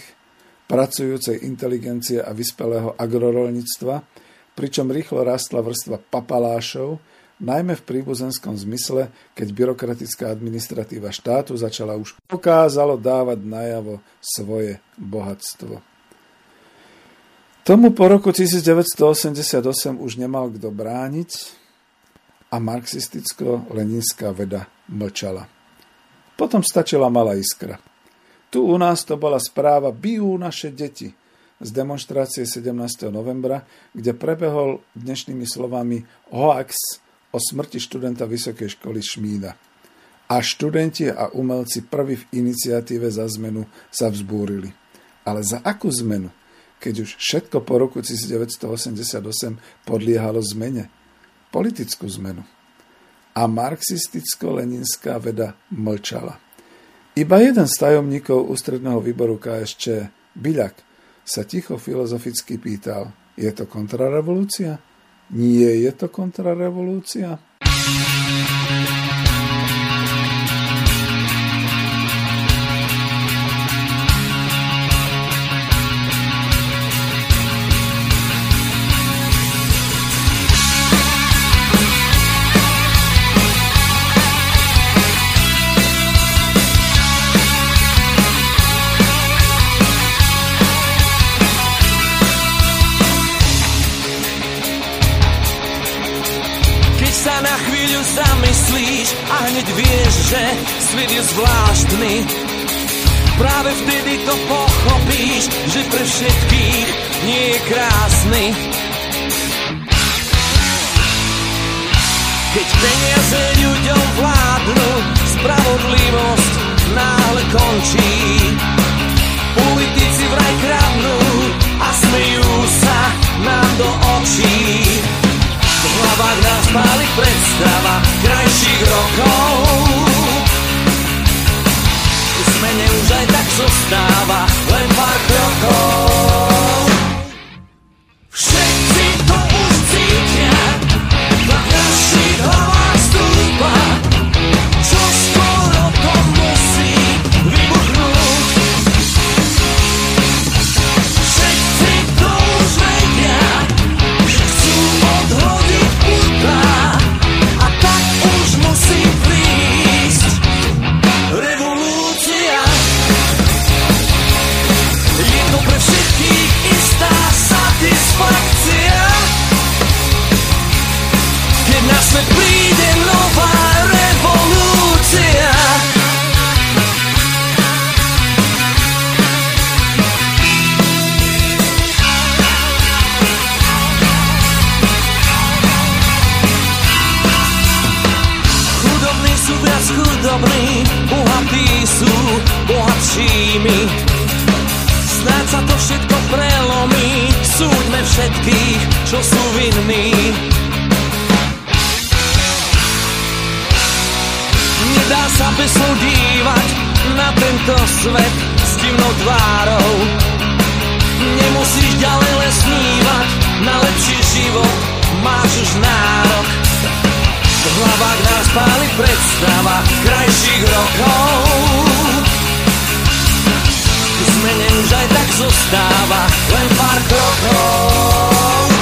pracujúcej inteligencie a vyspelého agrorolníctva, pričom rýchlo rastla vrstva papalášov, najmä v príbuzenskom zmysle, keď byrokratická administratíva štátu začala už pokázalo dávať najavo svoje bohatstvo. Tomu po roku 1988 už nemal kto brániť a marxisticko-leninská veda mlčala. Potom stačila malá iskra. Tu u nás to bola správa Bijú naše deti – z demonstrácie 17. novembra, kde prebehol dnešnými slovami hoax o smrti študenta Vysokej školy Šmída. A študenti a umelci prví v iniciatíve za zmenu sa vzbúrili. Ale za akú zmenu? Keď už všetko po roku 1988 podliehalo zmene. Politickú zmenu. A marxisticko-leninská veda mlčala. Iba jeden z tajomníkov ústredného výboru KSČ, Byľak, sa ticho filozoficky pýtal, je to kontrarevolúcia? Nie je to kontrarevolúcia? Svet je zvláštny. Práve vtedy to pochopíš, že pre všetkých nie je krásny. Keď peniaze ľuďom vládnu, spravodlivosť náhle končí. Politici vraj kradnú a smejú sa nám do očí hlavách nás páli predstava krajších rokov. Tak zostáva len pár krokov. Bohatšími. Snáď sa to všetko prelomí, súďme všetkých, čo sú vinní. Nedá sa bez dívať na tento svet s divnou tvárou. Nemusíš ďalej len snívať na lepší život, máš už nárok. V hlavách nás páli predstava krajších rokov. V zmene už aj tak zostáva len pár krokov.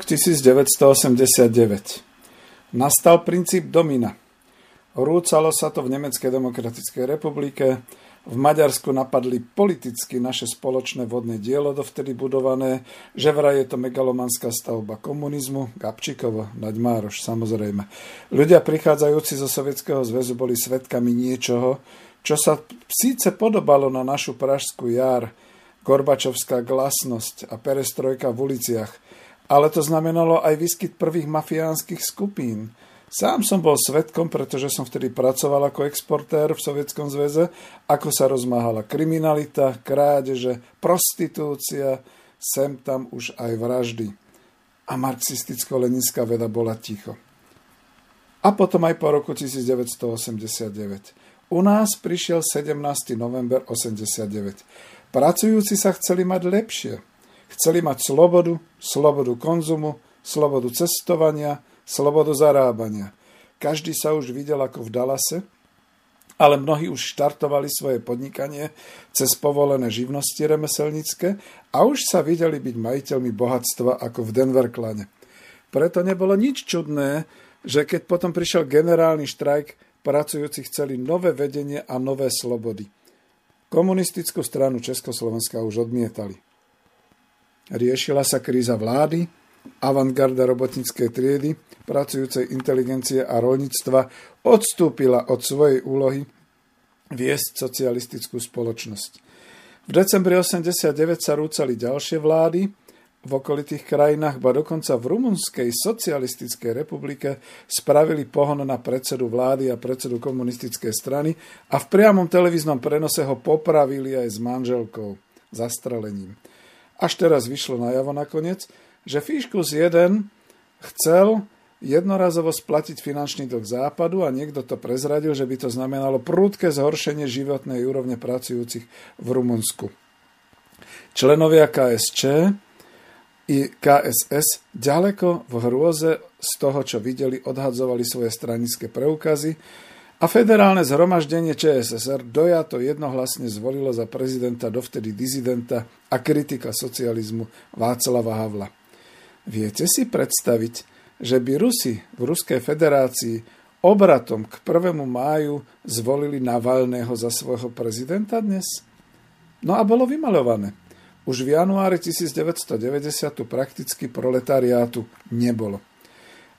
Rok 1989. Nastal princíp domina. Rúcalo sa to v Nemeckej demokratickej republike, v Maďarsku napadli politicky naše spoločné vodné dielo dovtedy budované, že vraj je to megalomanská stavba komunizmu, Gabčíkovo, Naďmároš, samozrejme. Ľudia prichádzajúci zo Sovietskeho zväzu boli svetkami niečoho, čo sa síce podobalo na našu pražskú jar, Gorbačovská glasnosť a perestrojka v uliciach, ale to znamenalo aj výskyt prvých mafiánskych skupín. Sám som bol svetkom, pretože som vtedy pracoval ako exportér v Sovietskom zväze, ako sa rozmáhala kriminalita, krádeže, prostitúcia, sem tam už aj vraždy. A marxisticko-leninská veda bola ticho. A potom aj po roku 1989. U nás prišiel 17. november 89. Pracujúci sa chceli mať lepšie. Chceli mať slobodu, slobodu konzumu, slobodu cestovania, slobodu zarábania. Každý sa už videl ako v Dallase, ale mnohí už štartovali svoje podnikanie cez povolené živnosti remeselnícke a už sa videli byť majiteľmi bohatstva ako v Denverklane. Preto nebolo nič čudné, že keď potom prišiel generálny štrajk, pracujúci chceli nové vedenie a nové slobody. Komunistickú stranu Československa už odmietali. Riešila sa kríza vlády, avantgarda robotníckej triedy, pracujúcej inteligencie a rolníctva odstúpila od svojej úlohy viesť socialistickú spoločnosť. V decembri 89 sa rúcali ďalšie vlády v okolitých krajinách, ba dokonca v Rumunskej socialistickej republike spravili pohon na predsedu vlády a predsedu komunistickej strany a v priamom televíznom prenose ho popravili aj s manželkou zastrelením. Až teraz vyšlo najavo nakoniec, že Fiškus 1 chcel jednorazovo splatiť finančný dlh západu a niekto to prezradil, že by to znamenalo prúdke zhoršenie životnej úrovne pracujúcich v Rumunsku. Členovia KSČ i KSS ďaleko v hrôze z toho, čo videli, odhadzovali svoje stranické preukazy a federálne zhromaždenie ČSSR dojato jednohlasne zvolilo za prezidenta dovtedy dizidenta a kritika socializmu Václava Havla. Viete si predstaviť, že by Rusi v Ruskej federácii obratom k 1. máju zvolili Navalného za svojho prezidenta dnes? No a bolo vymalované. Už v januári 1990 tu prakticky proletariátu nebolo.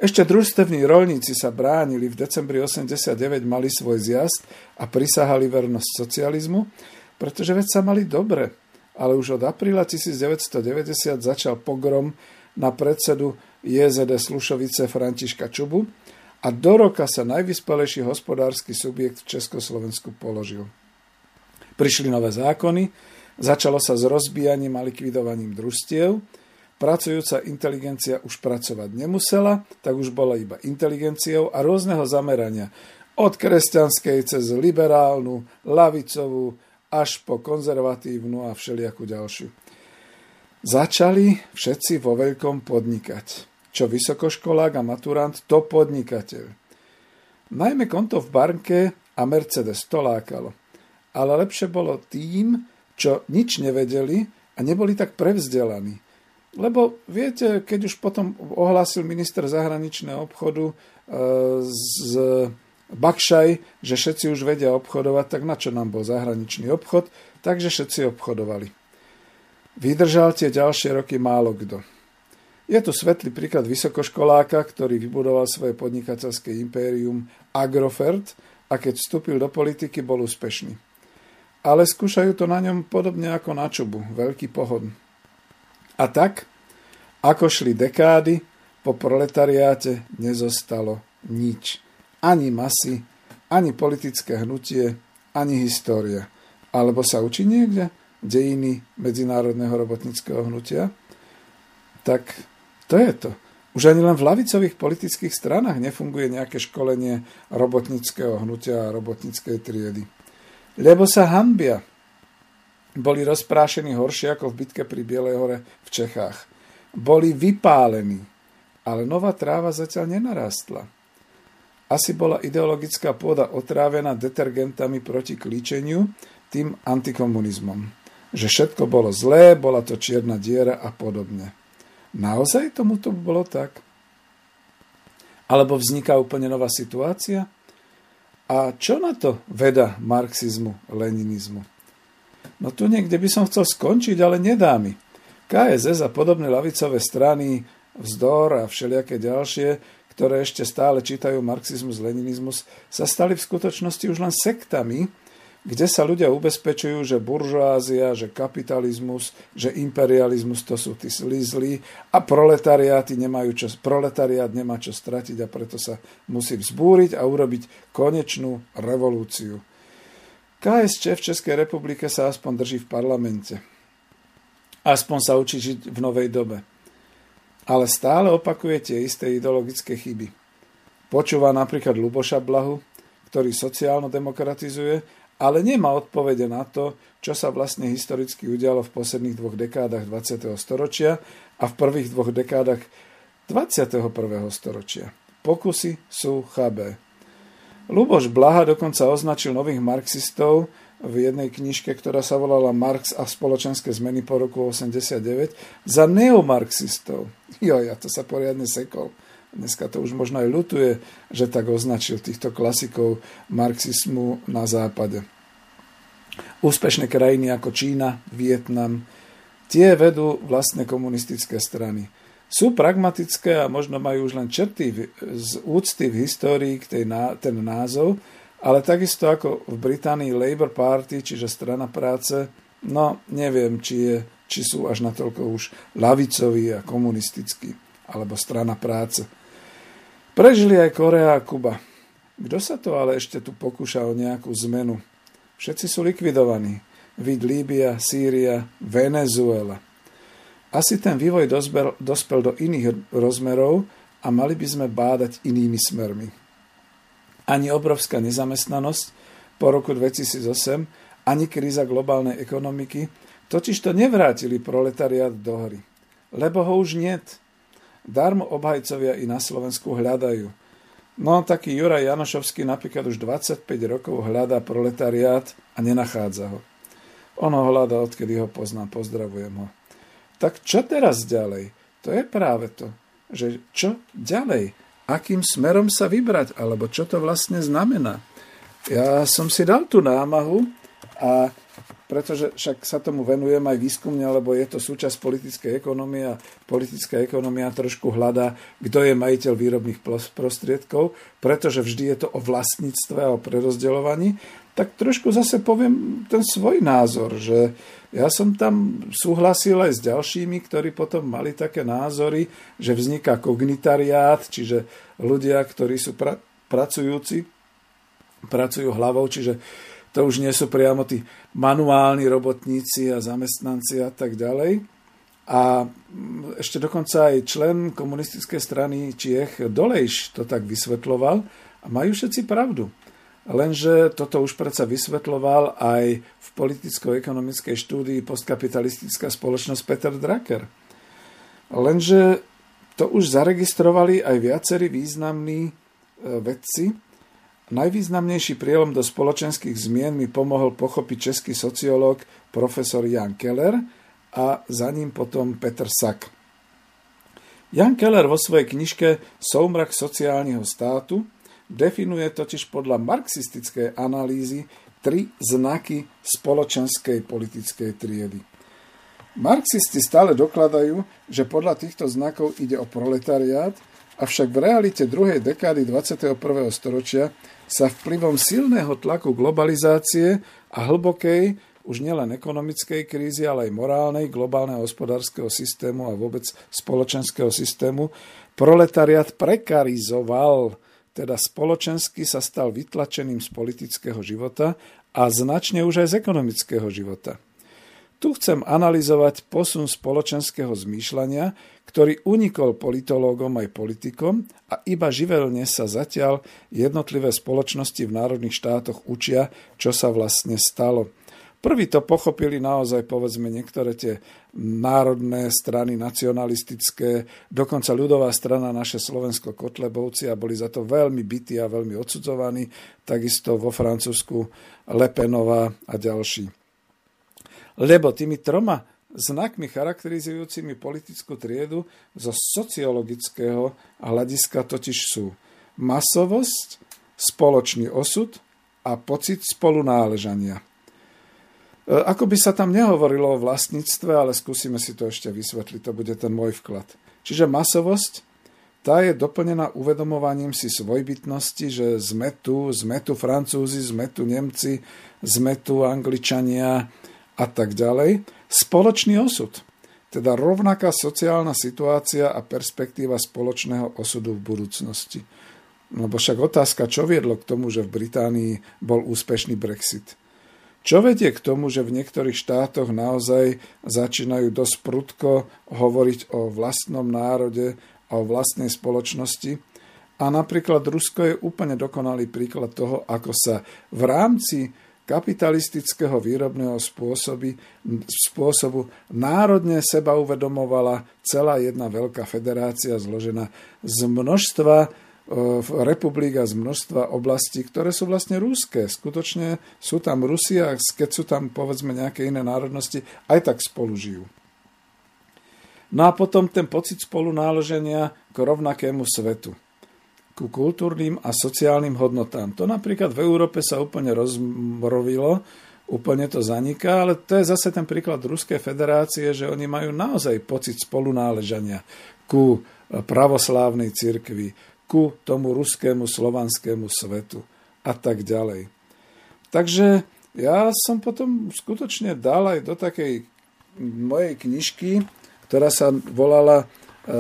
Ešte družstevní rolníci sa bránili, v decembri 89 mali svoj zjazd a prisahali vernosť socializmu, pretože veď sa mali dobre. Ale už od apríla 1990 začal pogrom na predsedu JZD Slušovice Františka Čubu a do roka sa najvyspelejší hospodársky subjekt v Československu položil. Prišli nové zákony, začalo sa s rozbíjaním a likvidovaním družstiev, Pracujúca inteligencia už pracovať nemusela, tak už bola iba inteligenciou a rôzneho zamerania. Od kresťanskej cez liberálnu, lavicovú, až po konzervatívnu a všelijakú ďalšiu. Začali všetci vo veľkom podnikať. Čo vysokoškolák a maturant, to podnikateľ. Najmä konto v banke a Mercedes to lákalo. Ale lepšie bolo tým, čo nič nevedeli a neboli tak prevzdelaní lebo viete, keď už potom ohlásil minister zahraničného obchodu e, z Bakšaj, že všetci už vedia obchodovať, tak na čo nám bol zahraničný obchod? Takže všetci obchodovali. Vydržal tie ďalšie roky málo kto. Je tu svetlý príklad vysokoškoláka, ktorý vybudoval svoje podnikateľské impérium Agrofert a keď vstúpil do politiky, bol úspešný. Ale skúšajú to na ňom podobne ako na čubu, veľký pohod. A tak, ako šli dekády, po proletariáte nezostalo nič. Ani masy, ani politické hnutie, ani história. Alebo sa učí niekde dejiny medzinárodného robotnického hnutia? Tak to je to. Už ani len v lavicových politických stranách nefunguje nejaké školenie robotnického hnutia a robotnickej triedy. Lebo sa hambia boli rozprášení horšie ako v bitke pri Bielej hore v Čechách. Boli vypálení, ale nová tráva zatiaľ nenarastla. Asi bola ideologická pôda otrávená detergentami proti klíčeniu, tým antikomunizmom. Že všetko bolo zlé, bola to čierna diera a podobne. Naozaj tomu to bolo tak? Alebo vzniká úplne nová situácia? A čo na to veda marxizmu, leninizmu? No tu niekde by som chcel skončiť, ale nedá mi. KSS a podobné lavicové strany, vzdor a všelijaké ďalšie, ktoré ešte stále čítajú marxizmus, leninizmus, sa stali v skutočnosti už len sektami, kde sa ľudia ubezpečujú, že buržoázia, že kapitalizmus, že imperializmus to sú tí zlí a proletariáty nemajú čo, proletariát nemá čo stratiť a preto sa musí vzbúriť a urobiť konečnú revolúciu. KSČ v Českej republike sa aspoň drží v parlamente. Aspoň sa učí žiť v novej dobe. Ale stále opakuje tie isté ideologické chyby. Počúva napríklad Luboša Blahu, ktorý sociálno demokratizuje, ale nemá odpovede na to, čo sa vlastne historicky udialo v posledných dvoch dekádach 20. storočia a v prvých dvoch dekádach 21. storočia. Pokusy sú chabé. Luboš Blaha dokonca označil nových marxistov v jednej knižke, ktorá sa volala Marx a spoločenské zmeny po roku 89, za neomarxistov. Jo, ja to sa poriadne sekol. Dneska to už možno aj ľutuje, že tak označil týchto klasikov marxizmu na západe. Úspešné krajiny ako Čína, Vietnam, tie vedú vlastné komunistické strany sú pragmatické a možno majú už len črty z úcty v histórii k tej, ten názov, ale takisto ako v Británii Labour Party, čiže strana práce, no neviem, či, je, či sú až natoľko už lavicoví a komunistickí, alebo strana práce. Prežili aj Korea a Kuba. Kto sa to ale ešte tu pokúša o nejakú zmenu? Všetci sú likvidovaní. Vid Líbia, Sýria, Venezuela – asi ten vývoj dospel, dospel do iných rozmerov a mali by sme bádať inými smermi. Ani obrovská nezamestnanosť po roku 2008, ani kríza globálnej ekonomiky totiž to nevrátili proletariat do hry. Lebo ho už niet. Darmo obhajcovia i na Slovensku hľadajú. No taký Juraj Janošovský napríklad už 25 rokov hľadá proletariát a nenachádza ho. On ho hľadá, odkedy ho poznám, pozdravujem ho. Tak čo teraz ďalej? To je práve to. že čo ďalej, akým smerom sa vybrať, alebo čo to vlastne znamená. Ja som si dal tú námahu a pretože však sa tomu venujem aj výskumne, lebo je to súčasť politickej ekonomie a politická ekonomia trošku hľadá, kto je majiteľ výrobných prostriedkov, pretože vždy je to o vlastníctve a o prerozdeľovaní, tak trošku zase poviem ten svoj názor, že ja som tam súhlasil aj s ďalšími, ktorí potom mali také názory, že vzniká kognitariát, čiže ľudia, ktorí sú pra- pracujúci, pracujú hlavou, čiže to už nie sú priamo tí manuálni robotníci a zamestnanci a tak ďalej. A ešte dokonca aj člen komunistickej strany Čiech Dolejš to tak vysvetloval a majú všetci pravdu. Lenže toto už predsa vysvetloval aj v politicko-ekonomickej štúdii postkapitalistická spoločnosť Peter Drucker. Lenže to už zaregistrovali aj viacerí významní e, vedci, Najvýznamnejší prielom do spoločenských zmien mi pomohol pochopiť český sociológ profesor Jan Keller a za ním potom Peter Sack. Jan Keller vo svojej knižke Soumrak sociálneho státu definuje totiž podľa marxistickej analýzy tri znaky spoločenskej politickej triedy. Marxisti stále dokladajú, že podľa týchto znakov ide o proletariát, avšak v realite druhej dekády 21. storočia sa vplyvom silného tlaku globalizácie a hlbokej, už nielen ekonomickej krízy, ale aj morálnej, globálneho hospodárskeho systému a vôbec spoločenského systému, proletariat prekarizoval, teda spoločensky sa stal vytlačeným z politického života a značne už aj z ekonomického života. Tu chcem analyzovať posun spoločenského zmýšľania, ktorý unikol politológom aj politikom a iba živelne sa zatiaľ jednotlivé spoločnosti v národných štátoch učia, čo sa vlastne stalo. Prví to pochopili naozaj, povedzme, niektoré tie národné strany, nacionalistické, dokonca ľudová strana naše Slovensko Kotlebovci a boli za to veľmi bytí a veľmi odsudzovaní, takisto vo Francúzsku Lepenová a ďalší. Lebo tými troma znakmi charakterizujúcimi politickú triedu zo sociologického hľadiska totiž sú masovosť, spoločný osud a pocit spolunáležania. E, ako by sa tam nehovorilo o vlastníctve, ale skúsime si to ešte vysvetliť, to bude ten môj vklad. Čiže masovosť, tá je doplnená uvedomovaním si svojbytnosti, že sme tu, sme tu Francúzi, sme tu Nemci, sme tu Angličania, a tak ďalej, spoločný osud, teda rovnaká sociálna situácia a perspektíva spoločného osudu v budúcnosti. Lebo však otázka, čo viedlo k tomu, že v Británii bol úspešný Brexit. Čo vedie k tomu, že v niektorých štátoch naozaj začínajú dosť prudko hovoriť o vlastnom národe a o vlastnej spoločnosti? A napríklad Rusko je úplne dokonalý príklad toho, ako sa v rámci kapitalistického výrobného spôsoby, spôsobu národne seba uvedomovala celá jedna veľká federácia zložená z množstva e, republik a z množstva oblastí, ktoré sú vlastne rúské. Skutočne sú tam Rusi a keď sú tam povedzme nejaké iné národnosti, aj tak spolu žijú. No a potom ten pocit spolunáloženia k rovnakému svetu ku kultúrnym a sociálnym hodnotám. To napríklad v Európe sa úplne rozmrovilo, úplne to zaniká, ale to je zase ten príklad Ruskej federácie, že oni majú naozaj pocit spolunáležania ku pravoslávnej cirkvi, ku tomu ruskému, slovanskému svetu a tak ďalej. Takže ja som potom skutočne dal aj do takej mojej knižky, ktorá sa volala e,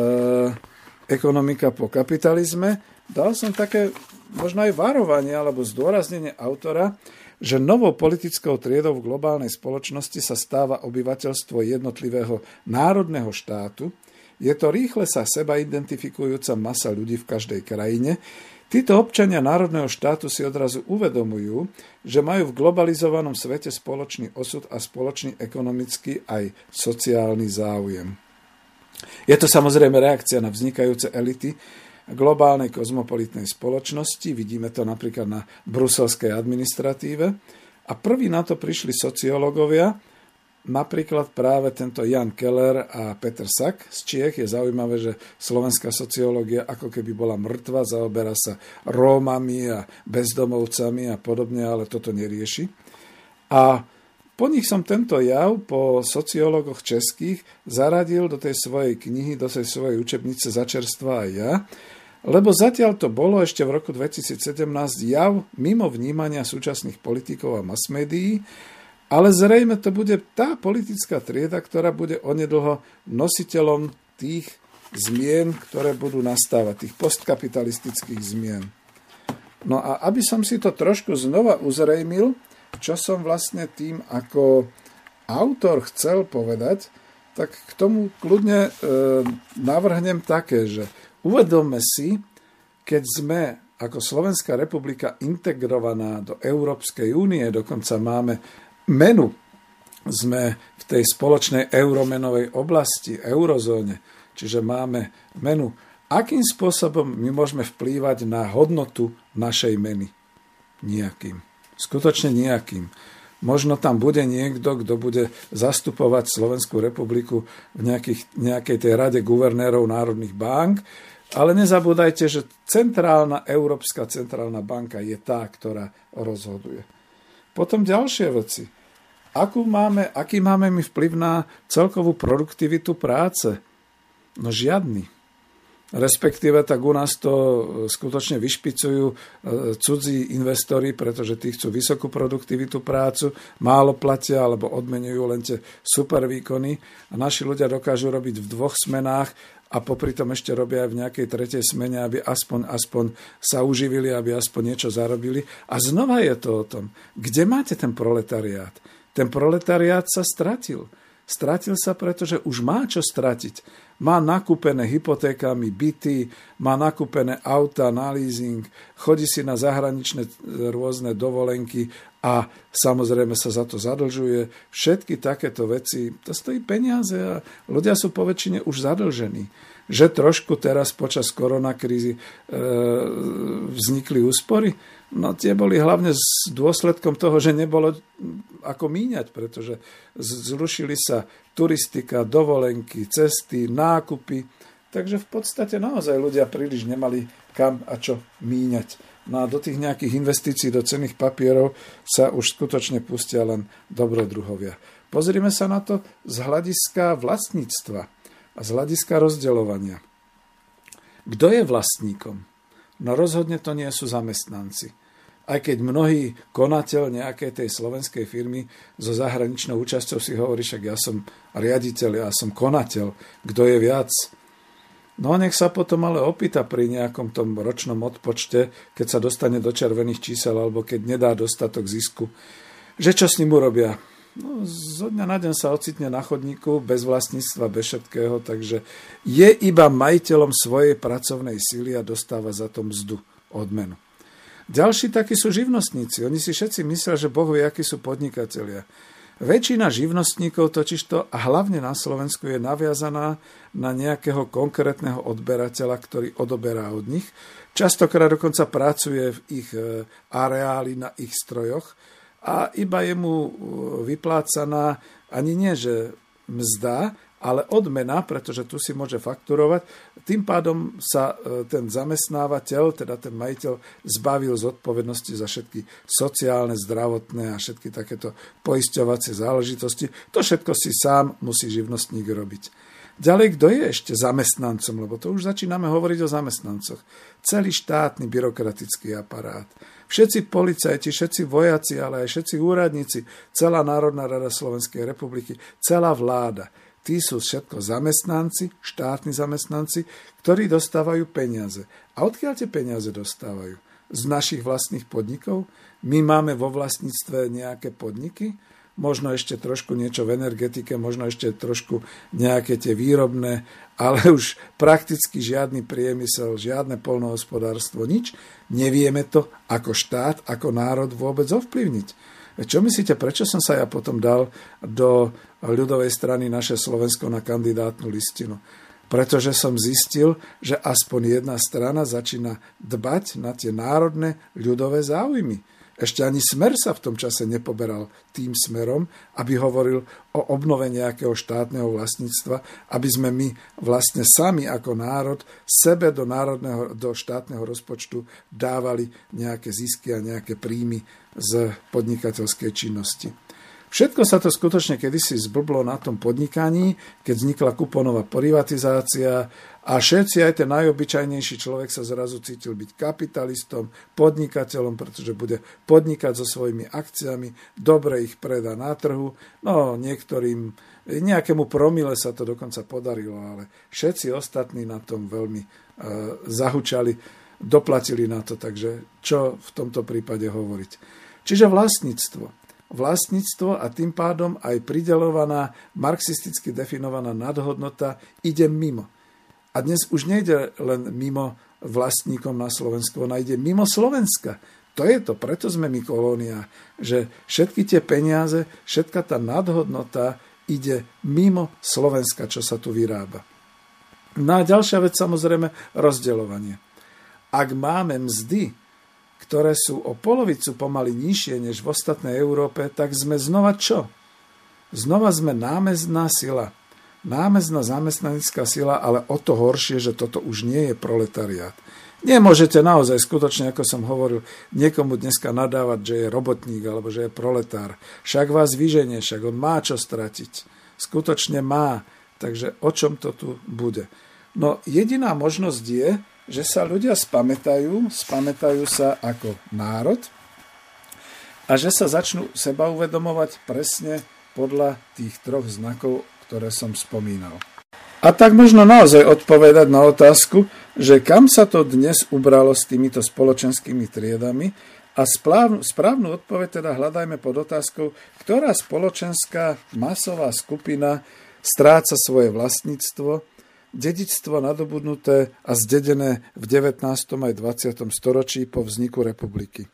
Ekonomika po kapitalizme, dal som také možno aj varovanie alebo zdôraznenie autora, že novou politickou triedou v globálnej spoločnosti sa stáva obyvateľstvo jednotlivého národného štátu. Je to rýchle sa seba identifikujúca masa ľudí v každej krajine. Títo občania národného štátu si odrazu uvedomujú, že majú v globalizovanom svete spoločný osud a spoločný ekonomický aj sociálny záujem. Je to samozrejme reakcia na vznikajúce elity, globálnej kozmopolitnej spoločnosti. Vidíme to napríklad na bruselskej administratíve. A prví na to prišli sociológovia Napríklad práve tento Jan Keller a Peter Sack z Čiech je zaujímavé, že slovenská sociológia ako keby bola mŕtva, zaoberá sa Rómami a bezdomovcami a podobne, ale toto nerieši. A po nich som tento jav po sociológoch českých zaradil do tej svojej knihy, do tej svojej učebnice Začerstva aj ja, lebo zatiaľ to bolo ešte v roku 2017 jav mimo vnímania súčasných politikov a mass médií, ale zrejme to bude tá politická trieda, ktorá bude onedlho nositeľom tých zmien, ktoré budú nastávať, tých postkapitalistických zmien. No a aby som si to trošku znova uzrejmil, čo som vlastne tým ako autor chcel povedať, tak k tomu kľudne e, navrhnem také, že uvedomme si, keď sme ako Slovenská republika integrovaná do Európskej únie, dokonca máme menu. Sme v tej spoločnej euromenovej oblasti, eurozóne, čiže máme menu. Akým spôsobom my môžeme vplývať na hodnotu našej meny? Nijakým. Skutočne nejakým. Možno tam bude niekto, kto bude zastupovať Slovenskú republiku v nejakých, nejakej tej rade guvernérov národných bank, ale nezabúdajte, že centrálna Európska centrálna banka je tá, ktorá rozhoduje. Potom ďalšie veci. Akú máme, aký máme my vplyv na celkovú produktivitu práce? No žiadny. Respektíve tak u nás to e, skutočne vyšpicujú e, cudzí investori, pretože tí chcú vysokú produktivitu prácu, málo platia alebo odmenujú len tie super výkony a naši ľudia dokážu robiť v dvoch smenách a popri tom ešte robia aj v nejakej tretej smene, aby aspoň, aspoň sa uživili, aby aspoň niečo zarobili. A znova je to o tom, kde máte ten proletariát? Ten proletariát sa stratil. Stratil sa, pretože už má čo stratiť. Má nakúpené hypotékami byty, má nakúpené auta na leasing, chodí si na zahraničné rôzne dovolenky a samozrejme sa za to zadlžuje. Všetky takéto veci, to stojí peniaze a ľudia sú po väčšine už zadlžení že trošku teraz počas koronakrízy e, vznikli úspory. No tie boli hlavne s dôsledkom toho, že nebolo ako míňať, pretože zrušili sa turistika, dovolenky, cesty, nákupy. Takže v podstate naozaj ľudia príliš nemali kam a čo míňať. No a do tých nejakých investícií do cených papierov sa už skutočne pustia len dobrodruhovia. Pozrime sa na to z hľadiska vlastníctva a z hľadiska rozdeľovania. Kto je vlastníkom? No rozhodne to nie sú zamestnanci. Aj keď mnohý konateľ nejakej tej slovenskej firmy so zahraničnou účasťou si hovorí, však ja som riaditeľ, ja som konateľ, kto je viac. No nech sa potom ale opýta pri nejakom tom ročnom odpočte, keď sa dostane do červených čísel alebo keď nedá dostatok zisku, že čo s ním urobia no, zo dňa na deň sa ocitne na chodníku bez vlastníctva, bez všetkého, takže je iba majiteľom svojej pracovnej síly a dostáva za to mzdu, odmenu. Ďalší takí sú živnostníci. Oni si všetci myslia, že Bohu akí sú podnikatelia. Väčšina živnostníkov totižto, a hlavne na Slovensku, je naviazaná na nejakého konkrétneho odberateľa, ktorý odoberá od nich. Častokrát dokonca pracuje v ich e, areáli, na ich strojoch a iba je mu uh, vyplácaná ani nie, že mzda, ale odmena, pretože tu si môže fakturovať. Tým pádom sa uh, ten zamestnávateľ, teda ten majiteľ, zbavil zodpovednosti za všetky sociálne, zdravotné a všetky takéto poisťovacie záležitosti. To všetko si sám musí živnostník robiť. Ďalej, kto je ešte zamestnancom, lebo to už začíname hovoriť o zamestnancoch. Celý štátny byrokratický aparát. Všetci policajti, všetci vojaci, ale aj všetci úradníci, celá Národná rada Slovenskej republiky, celá vláda. Tí sú všetko zamestnanci, štátni zamestnanci, ktorí dostávajú peniaze. A odkiaľ tie peniaze dostávajú? Z našich vlastných podnikov? My máme vo vlastníctve nejaké podniky? možno ešte trošku niečo v energetike, možno ešte trošku nejaké tie výrobné, ale už prakticky žiadny priemysel, žiadne polnohospodárstvo, nič. Nevieme to ako štát, ako národ vôbec ovplyvniť. Čo myslíte, prečo som sa ja potom dal do ľudovej strany naše Slovensko na kandidátnu listinu? Pretože som zistil, že aspoň jedna strana začína dbať na tie národné ľudové záujmy Ešte ani smer sa v tom čase nepoberal tým smerom, aby hovoril o obnove nejakého štátneho vlastníctva, aby sme my vlastne sami ako národ sebe do, národného, do štátneho rozpočtu dávali nejaké zisky a nejaké príjmy z podnikateľskej činnosti. Všetko sa to skutočne kedysi zblblo na tom podnikaní, keď vznikla kuponová privatizácia a všetci, aj ten najobyčajnejší človek sa zrazu cítil byť kapitalistom, podnikateľom, pretože bude podnikať so svojimi akciami, dobre ich predá na trhu, no niektorým, nejakému promile sa to dokonca podarilo, ale všetci ostatní na tom veľmi uh, zahučali, doplatili na to, takže čo v tomto prípade hovoriť. Čiže vlastníctvo vlastníctvo a tým pádom aj pridelovaná, marxisticky definovaná nadhodnota ide mimo. A dnes už nejde len mimo vlastníkom na Slovensku, ona ide mimo Slovenska. To je to, preto sme my kolónia, že všetky tie peniaze, všetka tá nadhodnota ide mimo Slovenska, čo sa tu vyrába. No a ďalšia vec samozrejme rozdeľovanie. Ak máme mzdy, ktoré sú o polovicu pomaly nižšie než v ostatnej Európe, tak sme znova čo? Znova sme námezná sila. Námezná zamestnanická sila, ale o to horšie, že toto už nie je proletariát. Nemôžete naozaj skutočne, ako som hovoril, niekomu dneska nadávať, že je robotník alebo že je proletár. Však vás vyženie, však on má čo stratiť. Skutočne má. Takže o čom to tu bude? No jediná možnosť je, že sa ľudia spamätajú, spamätajú sa ako národ a že sa začnú seba uvedomovať presne podľa tých troch znakov, ktoré som spomínal. A tak možno naozaj odpovedať na otázku, že kam sa to dnes ubralo s týmito spoločenskými triedami a správnu, správnu odpoveď teda hľadajme pod otázkou, ktorá spoločenská masová skupina stráca svoje vlastníctvo dedičstvo nadobudnuté a zdedené v 19. aj 20. storočí po vzniku republiky.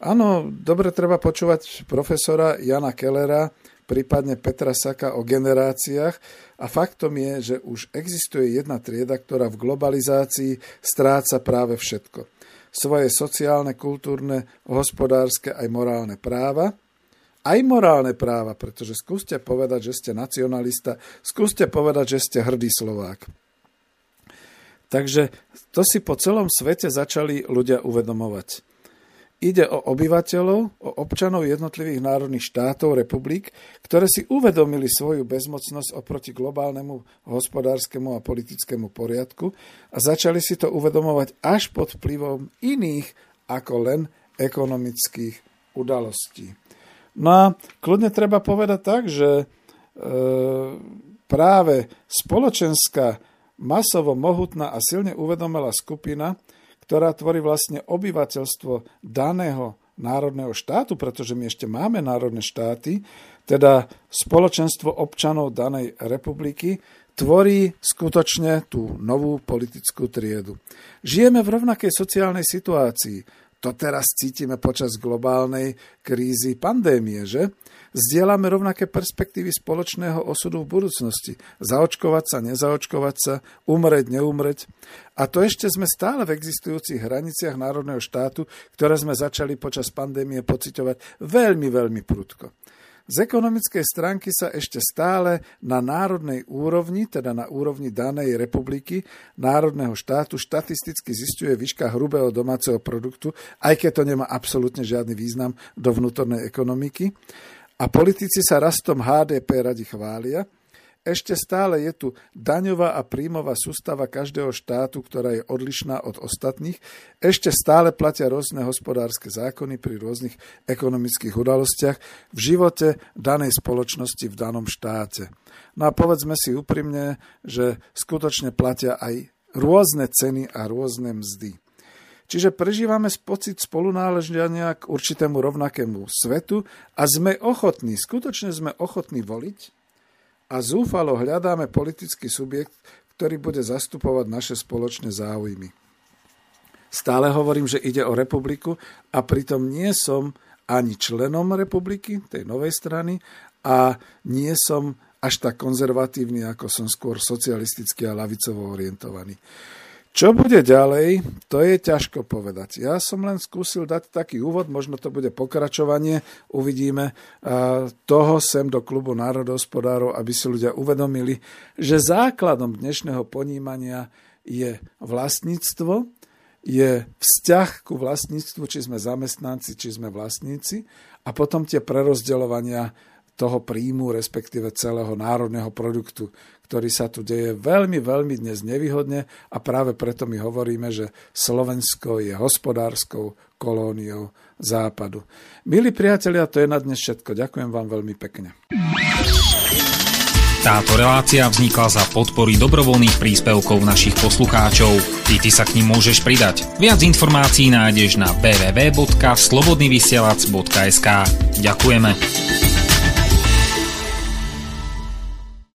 Áno, dobre treba počúvať profesora Jana Kellera, prípadne Petra Saka o generáciách a faktom je, že už existuje jedna trieda, ktorá v globalizácii stráca práve všetko. Svoje sociálne, kultúrne, hospodárske aj morálne práva – aj morálne práva, pretože skúste povedať, že ste nacionalista, skúste povedať, že ste hrdý Slovák. Takže to si po celom svete začali ľudia uvedomovať. Ide o obyvateľov, o občanov jednotlivých národných štátov, republik, ktoré si uvedomili svoju bezmocnosť oproti globálnemu hospodárskemu a politickému poriadku a začali si to uvedomovať až pod vplyvom iných ako len ekonomických udalostí. No a kľudne treba povedať tak, že e, práve spoločenská, masovo mohutná a silne uvedomelá skupina, ktorá tvorí vlastne obyvateľstvo daného národného štátu, pretože my ešte máme národné štáty, teda spoločenstvo občanov danej republiky, tvorí skutočne tú novú politickú triedu. Žijeme v rovnakej sociálnej situácii. To teraz cítime počas globálnej krízy pandémie, že? Zdieľame rovnaké perspektívy spoločného osudu v budúcnosti. Zaočkovať sa, nezaočkovať sa, umreť, neumreť. A to ešte sme stále v existujúcich hraniciach národného štátu, ktoré sme začali počas pandémie pociťovať veľmi, veľmi prudko. Z ekonomickej stránky sa ešte stále na národnej úrovni, teda na úrovni danej republiky, národného štátu, štatisticky zistuje výška hrubého domáceho produktu, aj keď to nemá absolútne žiadny význam do vnútornej ekonomiky. A politici sa rastom HDP radi chvália, ešte stále je tu daňová a príjmová sústava každého štátu, ktorá je odlišná od ostatných. Ešte stále platia rôzne hospodárske zákony pri rôznych ekonomických udalostiach v živote danej spoločnosti v danom štáte. No a povedzme si úprimne, že skutočne platia aj rôzne ceny a rôzne mzdy. Čiže prežívame pocit spolunáleženia k určitému rovnakému svetu a sme ochotní, skutočne sme ochotní voliť a zúfalo hľadáme politický subjekt, ktorý bude zastupovať naše spoločné záujmy. Stále hovorím, že ide o republiku a pritom nie som ani členom republiky, tej novej strany, a nie som až tak konzervatívny, ako som skôr socialisticky a lavicovo orientovaný. Čo bude ďalej, to je ťažko povedať. Ja som len skúsil dať taký úvod, možno to bude pokračovanie, uvidíme toho sem do klubu národohospodárov, aby si ľudia uvedomili, že základom dnešného ponímania je vlastníctvo, je vzťah ku vlastníctvu, či sme zamestnanci, či sme vlastníci a potom tie prerozdeľovania toho príjmu, respektíve celého národného produktu, ktorý sa tu deje veľmi, veľmi dnes nevýhodne a práve preto my hovoríme, že Slovensko je hospodárskou kolóniou západu. Milí priatelia, to je na dnes všetko. Ďakujem vám veľmi pekne. Táto relácia vznikla za podpory dobrovoľných príspevkov našich poslucháčov. I ty sa k ním môžeš pridať. Viac informácií nájdeš na www.slobodnyvysielac.sk Ďakujeme.